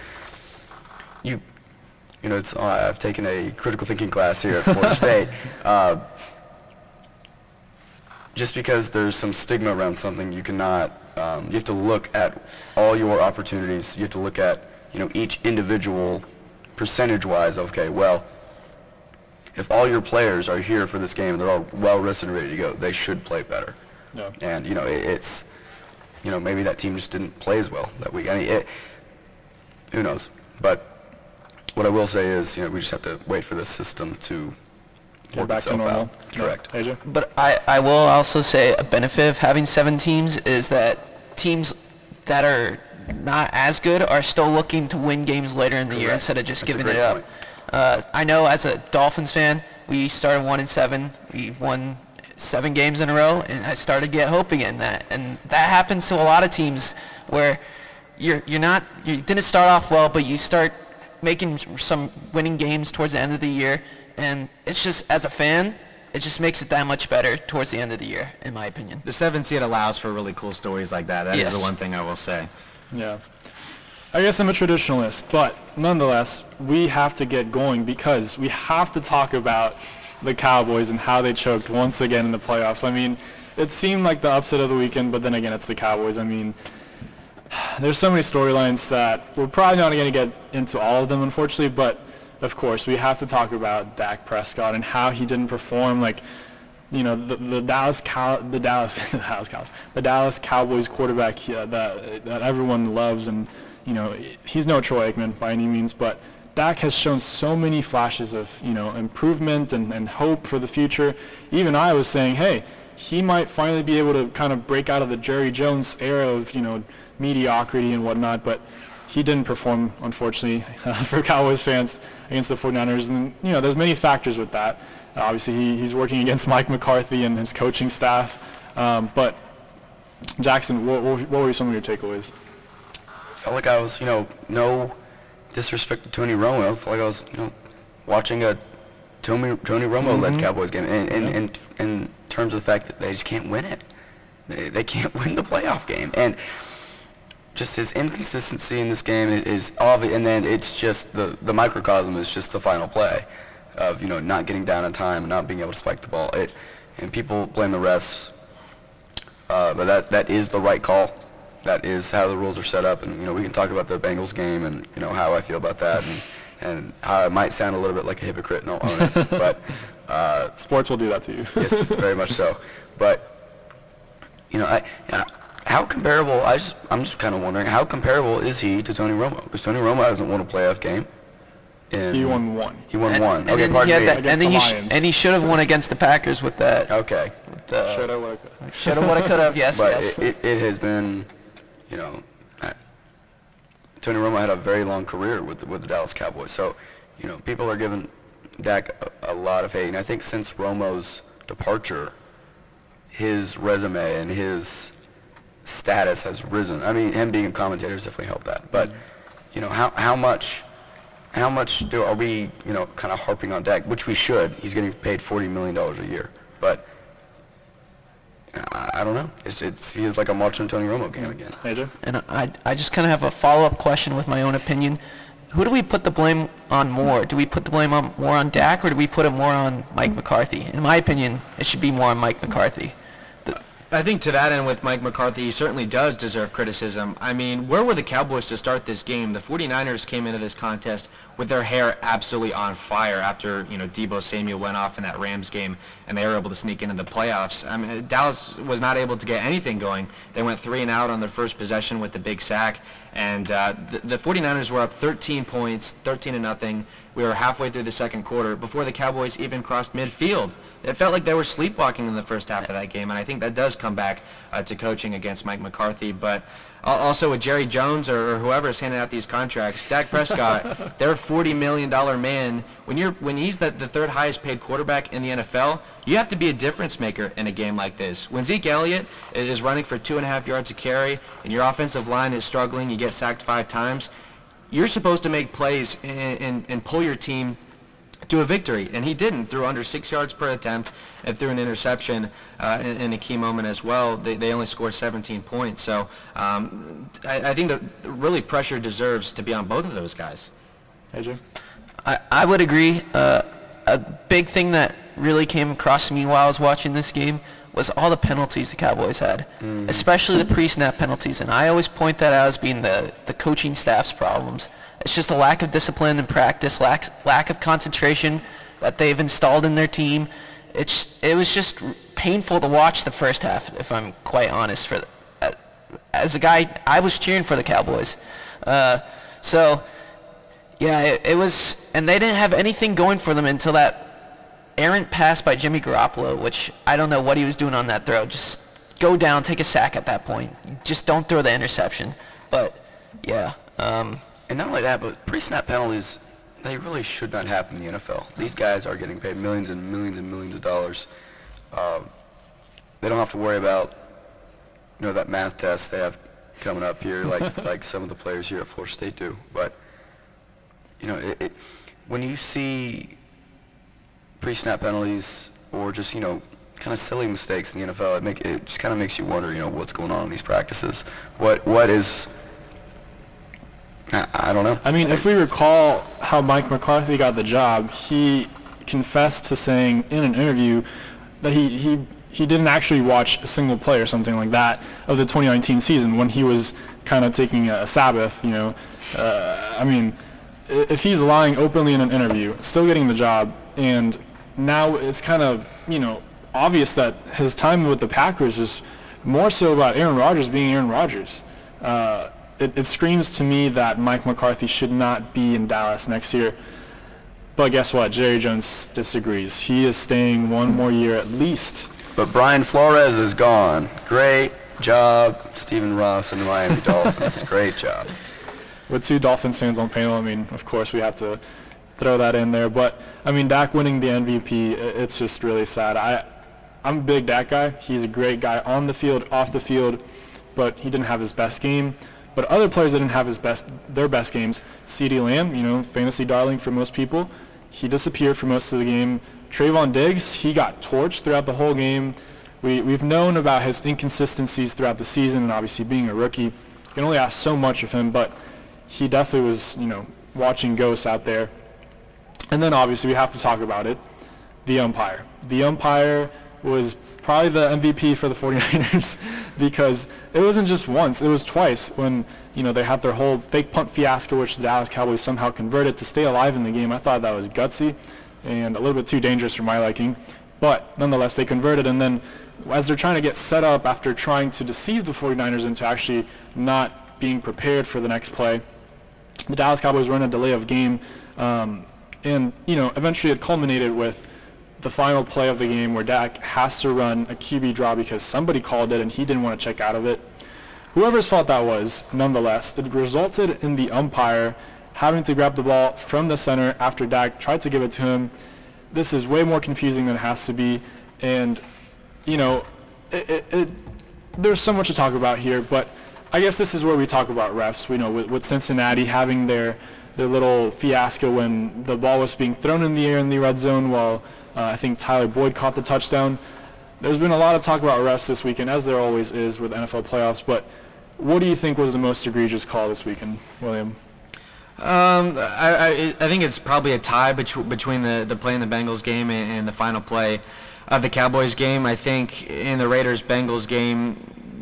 you, you know, it's uh, I've taken a critical thinking class here at Florida State. Uh, just because there's some stigma around something, you cannot. Um, you have to look at all your opportunities. You have to look at you know each individual percentage-wise. Okay, well, if all your players are here for this game and they're all well rested and ready to go, they should play better.
Yeah.
And you know it, it's you know maybe that team just didn't play as well that week. I mean, it, who knows? But what I will say is, you know, we just have to wait for this system to
Get
work
back to
itself
normal.
out.
Yeah.
Correct.
AJ?
But I, I will also say a benefit of having seven teams is that teams that are not as good are still looking to win games later in the year instead of just
That's a
giving it up.
point.
Uh, I know as a Dolphins fan, we started one and seven. We won seven games in a row, and I started to get hope again. That and that happens to a lot of teams where you're you're not you didn't start off well, but you start making some winning games towards the end of the year, and it's just as a fan, it just makes it that much better towards the end of the year, in my opinion.
The seven seed allows for really cool stories like that. That is
Yes.
the one thing I will say.
Yeah. I guess I'm a traditionalist, but nonetheless, we have to get going because we have to talk about the Cowboys and how they choked once again in the playoffs. I mean, it seemed like the upset of the weekend, but then again, it's the Cowboys. I mean, there's so many storylines that we're probably not going to get into all of them, unfortunately, but of course, we have to talk about Dak Prescott and how he didn't perform. Like, you know, the, the Dallas Cow, the Dallas, the Dallas Cows, the Dallas Cowboys quarterback uh, that that everyone loves, and you know, he's no Troy Aikman by any means, but Dak has shown so many flashes of you know improvement and, and hope for the future. Even I was saying, hey, he might finally be able to kind of break out of the Jerry Jones era of you know mediocrity and whatnot, but he didn't perform, unfortunately, for Cowboys fans against the 49ers. And, you know, there's many factors with that. Uh, obviously, he, he's working against Mike McCarthy and his coaching staff. Um, but, Jackson, what, what, what were some of your takeaways?
Felt like I was, you know, no disrespect to Tony Romo. I felt like I was, you know, watching a Tony Tony Romo-led Cowboys game, and in, in, in terms of the fact that they just can't win it, they, they can't win the playoff game, and just his inconsistency in this game is obvious. And then it's just the the microcosm is just the final play of you know not getting down in time, and not being able to spike the ball. It and people blame the refs, uh, but that that is the right call that is how the rules are set up, and you know we can talk about the Bengals game and you know how I feel about that, and and how I might sound a little bit like a hypocrite, and I'll own it, but uh,
Sports will do that to you.
yes, very much so. But you know, I, yeah, how comparable? I just I'm just kind of wondering how comparable is he to Tony Romo? Because Tony Romo hasn't won a playoff game. In,
he won one.
He won
And-
one.
and
Okay,
then
pardon
he
me.
that- and then
the
he sh- and he should have won against the Packers with that.
Okay,
The,
Should I, what I could.
should have, would have, could have. Yes,
but
yes.
it, it, it has been, you know, Tony Romo had a very long career with the, with the Dallas Cowboys. So, you know, people are giving Dak a, a lot of hate, and I think since Romo's departure, his resume and his status has risen. I mean, him being a commentator has definitely helped that. But, you know, how how much. How much do are we, you know, kind of harping on Dak, which we should. He's getting paid forty million dollars a year, but I, I don't know. It's, it feels like I'm watching a Tony Romo game again.
AJ?
And I, I just kind of have a follow-up question with my own opinion. Who do we put the blame on more? Do we put the blame on more on Dak, or do we put it more on Mike McCarthy? In my opinion, it should be more on Mike McCarthy.
I think to that end with Mike McCarthy, he certainly does deserve criticism. I mean, where were the Cowboys to start this game? The 49ers came into this contest with their hair absolutely on fire after you know Deebo Samuel went off in that Rams game and they were able to sneak into the playoffs. I mean, Dallas was not able to get anything going. They went three and out on their first possession with the big sack, and uh, the, the 49ers were up 13 points, 13 to nothing. We were halfway through the second quarter before the Cowboys even crossed midfield. It felt like they were sleepwalking in the first half of that game, and I think that does come back uh, to coaching against Mike McCarthy. But also with Jerry Jones or, or whoever is handing out these contracts, Dak Prescott, their $40 million man. When you're when he's the, the third highest paid quarterback in the NFL, you have to be a difference maker in a game like this. When Zeke Elliott is running for two and a half yards a carry, and your offensive line is struggling, you get sacked five times you're supposed to make plays and, and, and pull your team to a victory, and he didn't. Threw under six yards per attempt and threw an interception uh, in, in a key moment as well. They, they only scored 17 points, so um, I, I think that really pressure deserves to be on both of those guys.
AJ?
I, I would agree. Uh, a big thing that really came across me while I was watching this game was all the penalties the Cowboys had, especially the pre-snap penalties. And I always point that out as being the, the coaching staff's problems. It's just a lack of discipline and practice, lack, lack of concentration that they've installed in their team. It's, it was just painful to watch the first half, if I'm quite honest. For uh, As a guy, I was cheering for the Cowboys. Uh, so, yeah, it, it was, and they didn't have anything going for them until that errant pass by Jimmy Garoppolo, which I don't know what he was doing on that throw. Just go down, take a sack at that point. Just don't throw the interception. But yeah, um,
And not only that, but pre-snap penalties, they really should not happen in the NFL. These guys are getting paid millions and millions and millions of dollars. Um, they don't have to worry about, you know, that math test they have coming up here, like like some of the players here at Florida State do. But you know, it, it, when you see pre-snap penalties or just you know kind of silly mistakes in the NFL, it make it just kind of makes you wonder, you know, what's going on in these practices. What what is I, I don't know.
I mean, if we recall how Mike McCarthy got the job, he confessed to saying in an interview that he, he, he didn't actually watch a single play or something like that of the 2019 season when he was kind of taking a Sabbath, you know. Uh, I mean, if he's lying openly in an interview, still getting the job, and now it's kind of, you know, obvious that his time with the Packers is more so about Aaron Rodgers being Aaron Rodgers. Uh, it, it screams to me that Mike McCarthy should not be in Dallas next year. But guess what? Jerry Jones disagrees. He is staying one more year at least.
But Brian Flores is gone. Great job, Stephen Ross and the Miami Dolphins. Great job.
With two Dolphins fans on panel, I mean, of course we have to throw that in there. But I mean, Dak winning the MVP, it's just really sad. I, I'm a big Dak guy. He's a great guy on the field, off the field, but he didn't have his best game. But other players that didn't have his best, their best games. CeeDee Lamb, you know, fantasy darling for most people, he disappeared for most of the game. Trevon Diggs, he got torched throughout the whole game. We, we've known about his inconsistencies throughout the season, and obviously being a rookie, you can only ask so much of him. But he definitely was, you know, watching ghosts out there. And then obviously we have to talk about it, the umpire. The umpire was probably the MVP for the 49ers because it wasn't just once, it was twice when, you know, they had their whole fake punt fiasco which the Dallas Cowboys somehow converted to stay alive in the game. I thought that was gutsy and a little bit too dangerous for my liking. But nonetheless, they converted and then as they're trying to get set up after trying to deceive the 49ers into actually not being prepared for the next play, the Dallas Cowboys run a delay of game, um, and you know eventually it culminated with the final play of the game where Dak has to run a QB draw because somebody called it and he didn't want to check out of it. Whoever's fault that was, nonetheless, it resulted in the umpire having to grab the ball from the center after Dak tried to give it to him. This is way more confusing than it has to be, and you know, it, it, it, there's so much to talk about here, but I guess this is where we talk about refs. We know with, with Cincinnati having their their little fiasco when the ball was being thrown in the air in the red zone while uh, I think Tyler Boyd caught the touchdown. There's been a lot of talk about refs this weekend, as there always is with NFL playoffs. But what do you think was the most egregious call this weekend, William?
Um, I, I, I think it's probably a tie betw- between the, the play in the Bengals game and, and the final play of the Cowboys game. I think in the Raiders-Bengals game,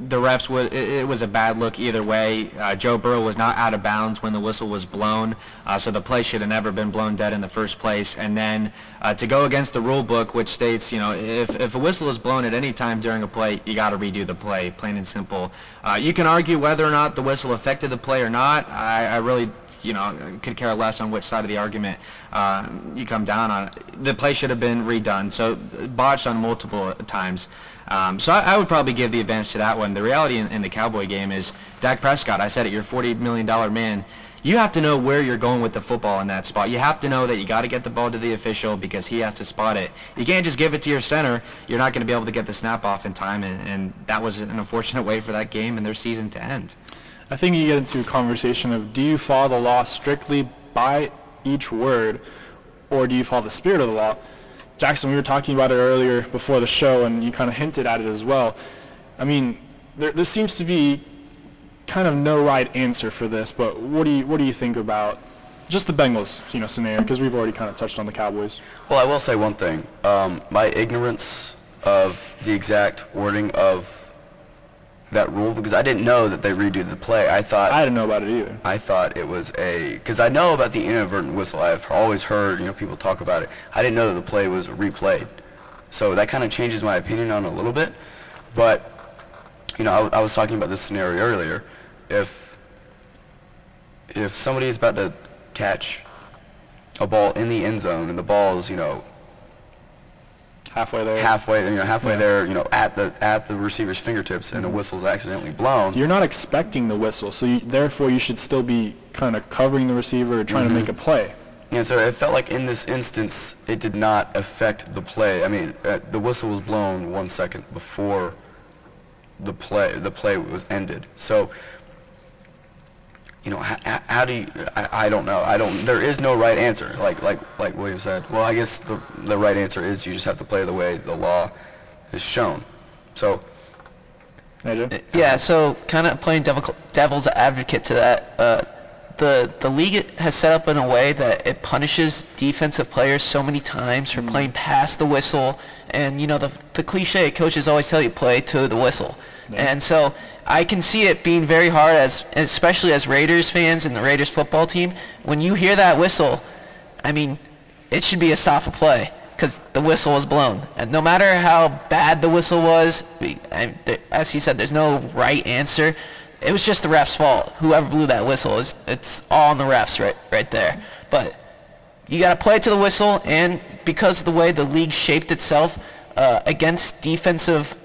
the refs it, it was a bad look either way. Uh, Joe Burrow was not out of bounds when the whistle was blown, uh, so the play should have never been blown dead in the first place. And then uh, to go against the rule book, which states you know if if a whistle is blown at any time during a play, you got to redo the play, plain and simple. Uh, you can argue whether or not the whistle affected the play or not. I, I really you know, could care less on which side of the argument uh, you come down on. The play should have been redone, so botched on multiple times. Um, so I, I, would probably give the advantage to that one. The reality in, in the Cowboy game is Dak Prescott. I said it. You're a 40 million dollar man. You have to know where you're going with the football in that spot. You have to know that you got to get the ball to the official because he has to spot it. You can't just give it to your center. You're not going to be able to get the snap off in time, and, and that was an unfortunate way for that game and their season to end.
I think you get into a conversation of do you follow the law strictly by each word, or do you follow the spirit of the law? Jackson, we were talking about it earlier before the show, and you kind of hinted at it as well. I mean, there, there seems to be kind of no right answer for this, but what do you what do you think about just the Bengals, you know, scenario? Because we've already kind of touched on the Cowboys.
Well, I will say one thing. Um, my ignorance of the exact wording of that rule because I didn't know that they redo the play. I thought
I didn't know about it either.
I thought it was a because I know about the inadvertent whistle. I've always heard you know people talk about it. I didn't know that the play was replayed, so that kind of changes my opinion on it a little bit. But you know, I, I was talking about this scenario earlier. If if somebody is about to catch a ball in the end zone and the ball is you know
halfway there.
halfway, you know, halfway yeah. there, you know, at the at the receiver's fingertips, and mm-hmm. a whistle's accidentally blown.
You're not expecting the whistle, so you, therefore you should still be kind of covering the receiver, or trying mm-hmm. to make a play.
And so it felt like in this instance, it did not affect the play. I mean, uh, the whistle was blown one second before the play the play was ended. So you know, how, how do you, I, I don't know. I don't, there is no right answer, like, like, like William said. Well, I guess the, the right answer is you just have to play the way the law is shown. So, Major?
yeah, so kind of playing devil, devil's advocate to that, uh, the, the league has set up in a way that it punishes defensive players so many times for mm. playing past the whistle. And, you know, the, the cliche, coaches always tell you, play to the whistle. Yeah. And so I can see it being very hard, as especially as Raiders fans and the Raiders football team. When you hear that whistle, I mean, it should be a stop of play because the whistle was blown. And no matter how bad the whistle was, as he said, there's no right answer. It was just the ref's fault. Whoever blew that whistle is it's all on the refs right right there. But you got to play to the whistle, and because of the way the league shaped itself uh, against defensive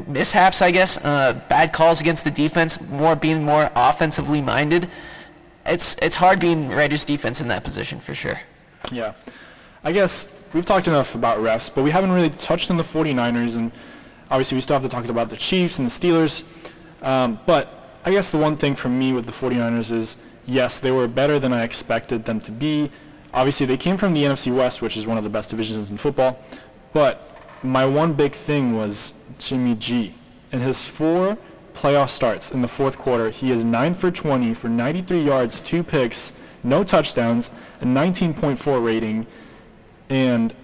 mishaps, I guess, uh, bad calls against the defense, more being more offensively minded. It's it's hard being Raiders defense in that position for sure.
Yeah, I guess we've talked enough about refs, but we haven't really touched on the 49ers, and obviously we still have to talk about the Chiefs and the Steelers. Um, but I guess the one thing for me with the 49ers is, yes, they were better than I expected them to be. Obviously, they came from the NFC West, which is one of the best divisions in football. But my one big thing was Jimmy G. In his four playoff starts in the fourth quarter, he is 9 for 20 for 93 yards, two picks, no touchdowns, a 19.4 rating, and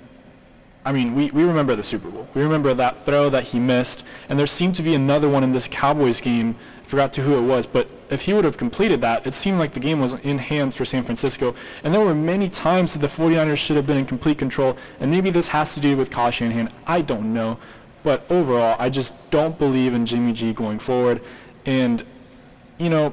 I mean, we, we remember the Super Bowl. We remember that throw that he missed, and there seemed to be another one in this Cowboys game. I forgot to who it was, but if he would have completed that, it seemed like the game was in hands for San Francisco. And there were many times that the 49ers should have been in complete control, and maybe this has to do with Kyle Shanahan. I don't know. But overall, I just don't believe in Jimmy G going forward. And, you know,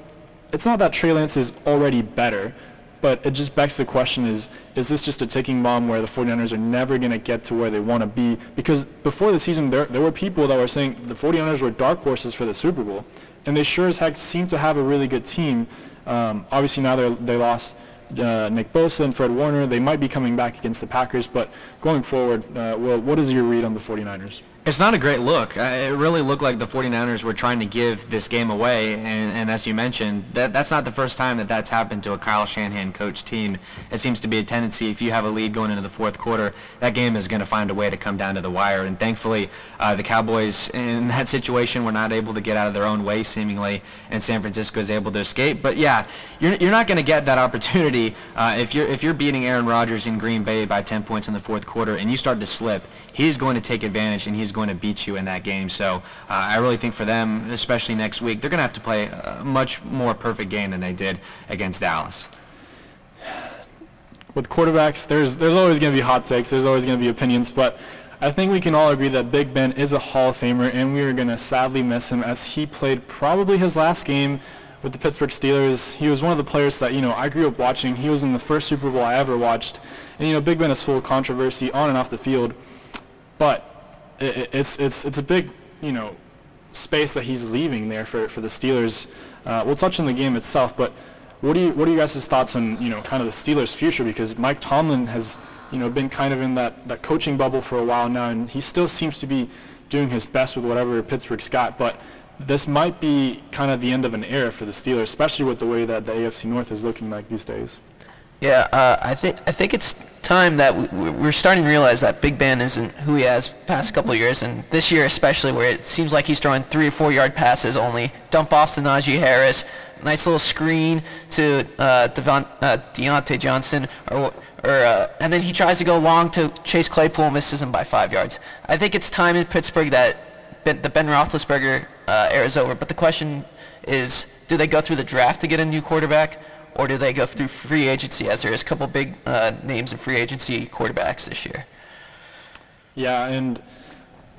it's not that Trey Lance is already better, but it just begs the question is, is this just a ticking bomb where the 49ers are never going to get to where they want to be? Because before the season, there, there were people that were saying the 49ers were dark horses for the Super Bowl. And they sure as heck seem to have a really good team. Um, obviously now they lost uh, Nick Bosa and Fred Warner. They might be coming back against the Packers, but going forward, uh, well, what is your read on the 49ers?
It's not a great look. It really looked like the 49ers were trying to give this game away, and, and, as you mentioned, that that's not the first time that that's happened to a Kyle Shanahan coach team. It seems to be a tendency if you have a lead going into the fourth quarter, that game is going to find a way to come down to the wire. And thankfully, uh, the Cowboys in that situation were not able to get out of their own way seemingly, and San Francisco is able to escape. But yeah, you're, you're not going to get that opportunity uh, if you're if you're beating Aaron Rodgers in Green Bay by 10 points in the fourth quarter and you start to slip. He's going to take advantage and he's going to beat you in that game. So uh, I really think for them, especially next week, they're going to have to play a much more perfect game than they did against Dallas.
With quarterbacks, there's there's always going to be hot takes. There's always going to be opinions, but I think we can all agree that Big Ben is a Hall of Famer, and we are going to sadly miss him as he played probably his last game with the Pittsburgh Steelers. He was one of the players that you know I grew up watching. He was in the first Super Bowl I ever watched, and you know Big Ben is full of controversy on and off the field, but it, it's it's it's a big you know space that he's leaving there for for the Steelers. Uh, we'll touch on the game itself, but what do you what are you guys' thoughts on you know kind of the Steelers' future? Because Mike Tomlin has you know been kind of in that, that coaching bubble for a while now, and he still seems to be doing his best with whatever Pittsburgh's got. But this might be kind of the end of an era for the Steelers, especially with the way that the AFC North is looking like these days.
Yeah, uh, I think I think it's time that we, we're starting to realize that Big Ben isn't who he has past couple of years, and this year especially, where it seems like he's throwing three or four yard passes only, dump offs to Najee Harris, nice little screen to uh, Devon, uh, Diontae Johnson, or, or uh, and then he tries to go long to Chase Claypool, misses him by five yards. I think it's time in Pittsburgh that ben, the Ben Roethlisberger uh, era is over. But the question is, do they go through the draft to get a new quarterback, or do they go through free agency? As there is a couple big uh, names in free agency quarterbacks this year.
Yeah, and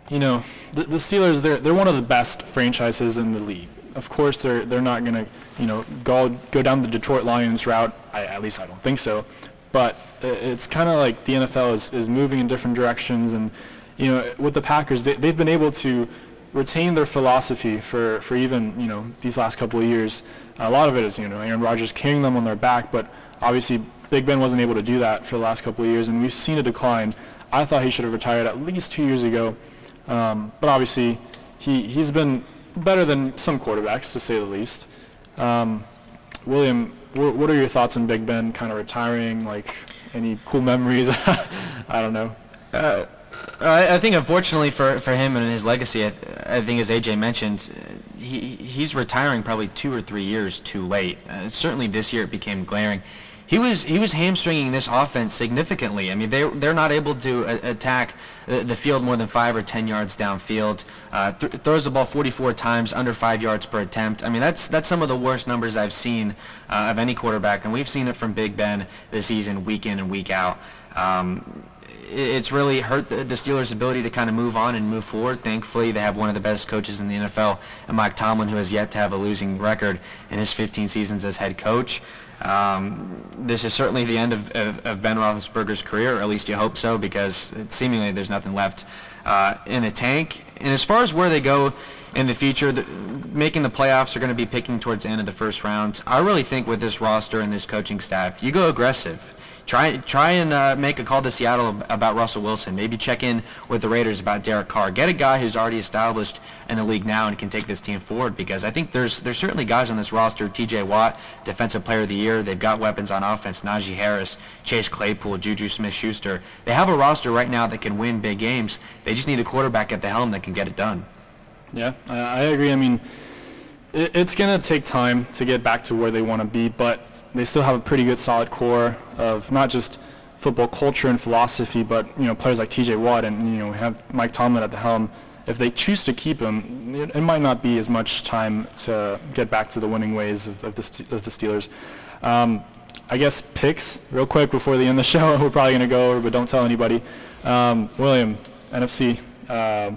you know the, the Steelers they're they're one of the best franchises in the league of course they're they're not going to you know go go down the Detroit Lions route. I, at least I don't think so. But it's kind of like the NFL is, is moving in different directions, and you know with the Packers they, they've been able to retain their philosophy for, for even you know these last couple of years. A lot of it is you know Aaron Rodgers carrying them on their back, but obviously Big Ben wasn't able to do that for the last couple of years, and we've seen a decline. I thought he should have retired at least two years ago, um, but obviously he he's been better than some quarterbacks, to say the least. Um, William, wh- what are your thoughts on Big Ben kind of retiring? Like, any cool memories? I don't know.
Uh, I, I think, unfortunately for, for him and his legacy, I, th- I think as AJ mentioned, he he's retiring probably two or three years too late. Uh, certainly this year it became glaring he was he was hamstringing this offense significantly. I mean, they they're not able to a- attack the, the, field more than five or ten yards downfield. Uh, th- throws the ball 44 times, under five yards per attempt. I mean, that's that's some of the worst numbers I've seen uh, of any quarterback, and we've seen it from Big Ben this season, week in and week out. Um, it's really hurt the, Steelers' ability to kind of move on and move forward. Thankfully, they have one of the best coaches in the NFL, and Mike Tomlin, who has yet to have a losing record in his 15 seasons as head coach. Um, this is certainly the end of, of, of, Ben Roethlisberger's career, or at least you hope so, because seemingly there's nothing left uh, in the tank. And as far as where they go in the future, the, making the playoffs are going to be picking towards the end of the first round. I really think with this roster and this coaching staff, you go aggressive. Try try and uh, make a call to Seattle about Russell Wilson. Maybe check in with the Raiders about Derek Carr. Get a guy who's already established in the league now and can take this team forward. Because I think there's there's certainly guys on this roster. T.J. Watt, Defensive Player of the Year. They've got weapons on offense. Najee Harris, Chase Claypool, Juju Smith-Schuster. They have a roster right now that can win big games. They just need a quarterback at the helm that can get it done.
Yeah, I agree. I mean, it's going to take time to get back to where they want to be, but they still have a pretty good solid core of not just football culture and philosophy, but you know players like T.J. Watt and you know have Mike Tomlin at the helm. If they choose to keep him, it, it might not be as much time to get back to the winning ways of, of, the, of the Steelers. Um, I guess picks real quick before the end of the show. We're probably going to go over, but don't tell anybody. Um, William, NFC, uh,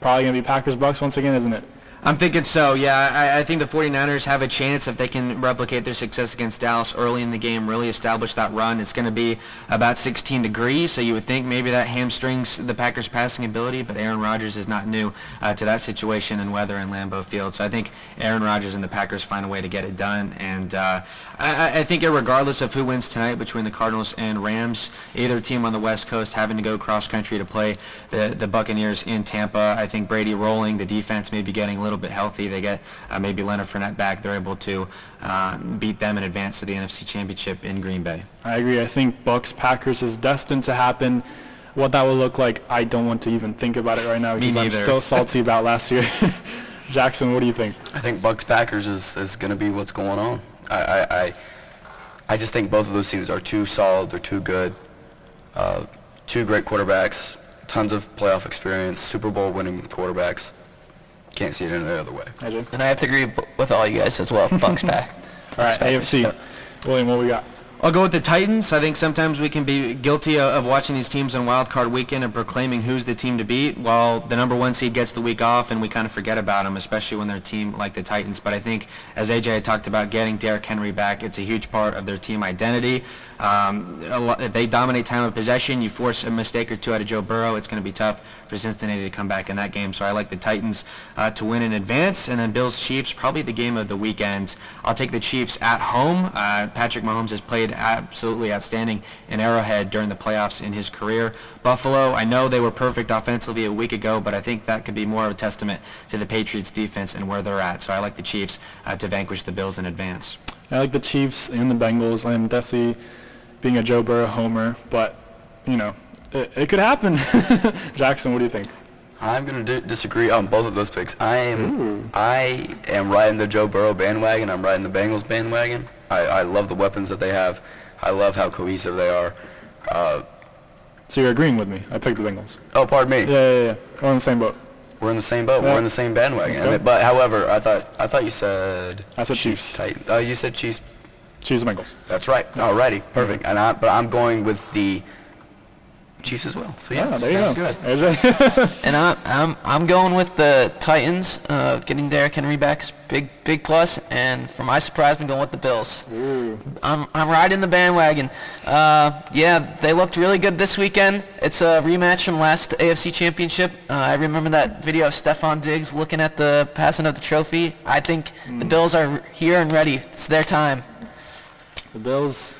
probably going to be Packers Bucks once again, isn't it?
I'm thinking so, yeah. I, I, think the 49ers have a chance if they can replicate their success against Dallas early in the game, really establish that run. It's going to be about 16 degrees, so you would think maybe that hamstrings the Packers' passing ability, but Aaron Rodgers is not new uh, to that situation and weather in Lambeau Field. So I think Aaron Rodgers and the Packers find a way to get it done. And uh, I, I, think regardless of who wins tonight between the Cardinals and Rams, either team on the West Coast having to go cross-country to play the, the Buccaneers in Tampa, I think Brady rolling, the defense may be getting a little little bit healthy, they get uh, maybe Leonard Fournette back, they're able to uh, beat them and advance to the NFC Championship in Green Bay.
I agree. I think Bucks Packers is destined to happen. What that will look like, I don't want to even think about it right now because I'm still salty about last year. Jackson, what do you think?
I think Bucks Packers is, is going to be what's going on. I, I, I, I, just think both of those teams are too solid. They're too good. Uh, two great quarterbacks. tons of playoff experience, Super Bowl winning quarterbacks. Can't see it any other way.
AJ?
And I have to agree with all you guys as well. Bucks back.
All right,
Bucks back.
AFC. William, what we got?
I'll go with the Titans. I think sometimes we can be guilty of, of watching these teams on wild card weekend and proclaiming who's the team to beat while the number one seed gets the week off and we kind of forget about them, especially when they're a team like the Titans. But I think, as AJ had talked about, getting Derrick Henry back, it's a huge part of their team identity. Um, lot, they dominate time of possession. You force a mistake or two out of Joe Burrow, it's going to be tough for Cincinnati to come back in that game. So I like the Titans uh, to win in advance, and then Bills Chiefs probably the game of the weekend. I'll take the Chiefs at home. Uh, Patrick Mahomes has played absolutely outstanding in Arrowhead during the playoffs in his career. Buffalo, I know they were perfect offensively a week ago, but I think that could be more of a testament to the Patriots defense and where they're at. So I like the Chiefs uh, to vanquish the Bills in advance.
I like the Chiefs and the Bengals. I'm definitely being a Joe Burrow homer, but, you know, it, it could happen. Jackson, what do you think?
I'm gonna di- disagree on both of those picks. I am I am riding the Joe Burrow bandwagon. I'm riding the Bengals bandwagon. I, I love the weapons that they have. I love how cohesive they are. Uh,
So you're agreeing with me. I picked the Bengals.
oh, pardon me.
Yeah, yeah, yeah. We're on the same boat.
We're in the same boat.
Yeah.
We're in the same bandwagon. And
go.
it- but however, I thought I thought you said
I said Chiefs.
Titan. Oh, you said Chiefs.
The Bengals.
That's right. Alrighty, perfect. And I, but I'm going with the Chiefs as well. So yeah,
Ah, there you
sounds
go.
good.
And I'm, I'm I'm going with the Titans, uh, getting Derrick Henry back, is big big plus. And for my surprise, I'm going with the Bills. I'm I'm riding the bandwagon. Uh, yeah, they looked really good this weekend. It's a rematch from last AFC Championship. Uh, I remember that video of Stefon Diggs looking at the passing of the trophy. I think the Bills are here and ready. It's their time.
The Bills,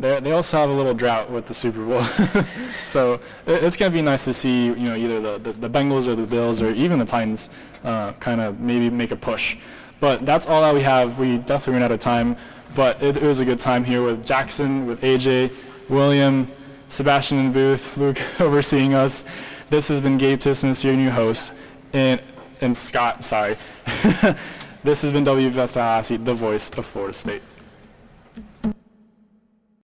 they they also have a little drought with the Super Bowl, so it, it's gonna be nice to see you know either the, the, the Bengals or the Bills or even the Titans uh, kind of maybe make a push. But that's all that we have. We definitely ran out of time, but it, it was a good time here with Jackson, with AJ, William, Sebastian the booth, Luke overseeing us. This has been Gabe Tisness, your new host, and and Scott. Sorry. this has been WVFS Tallahassee, the voice of Florida State.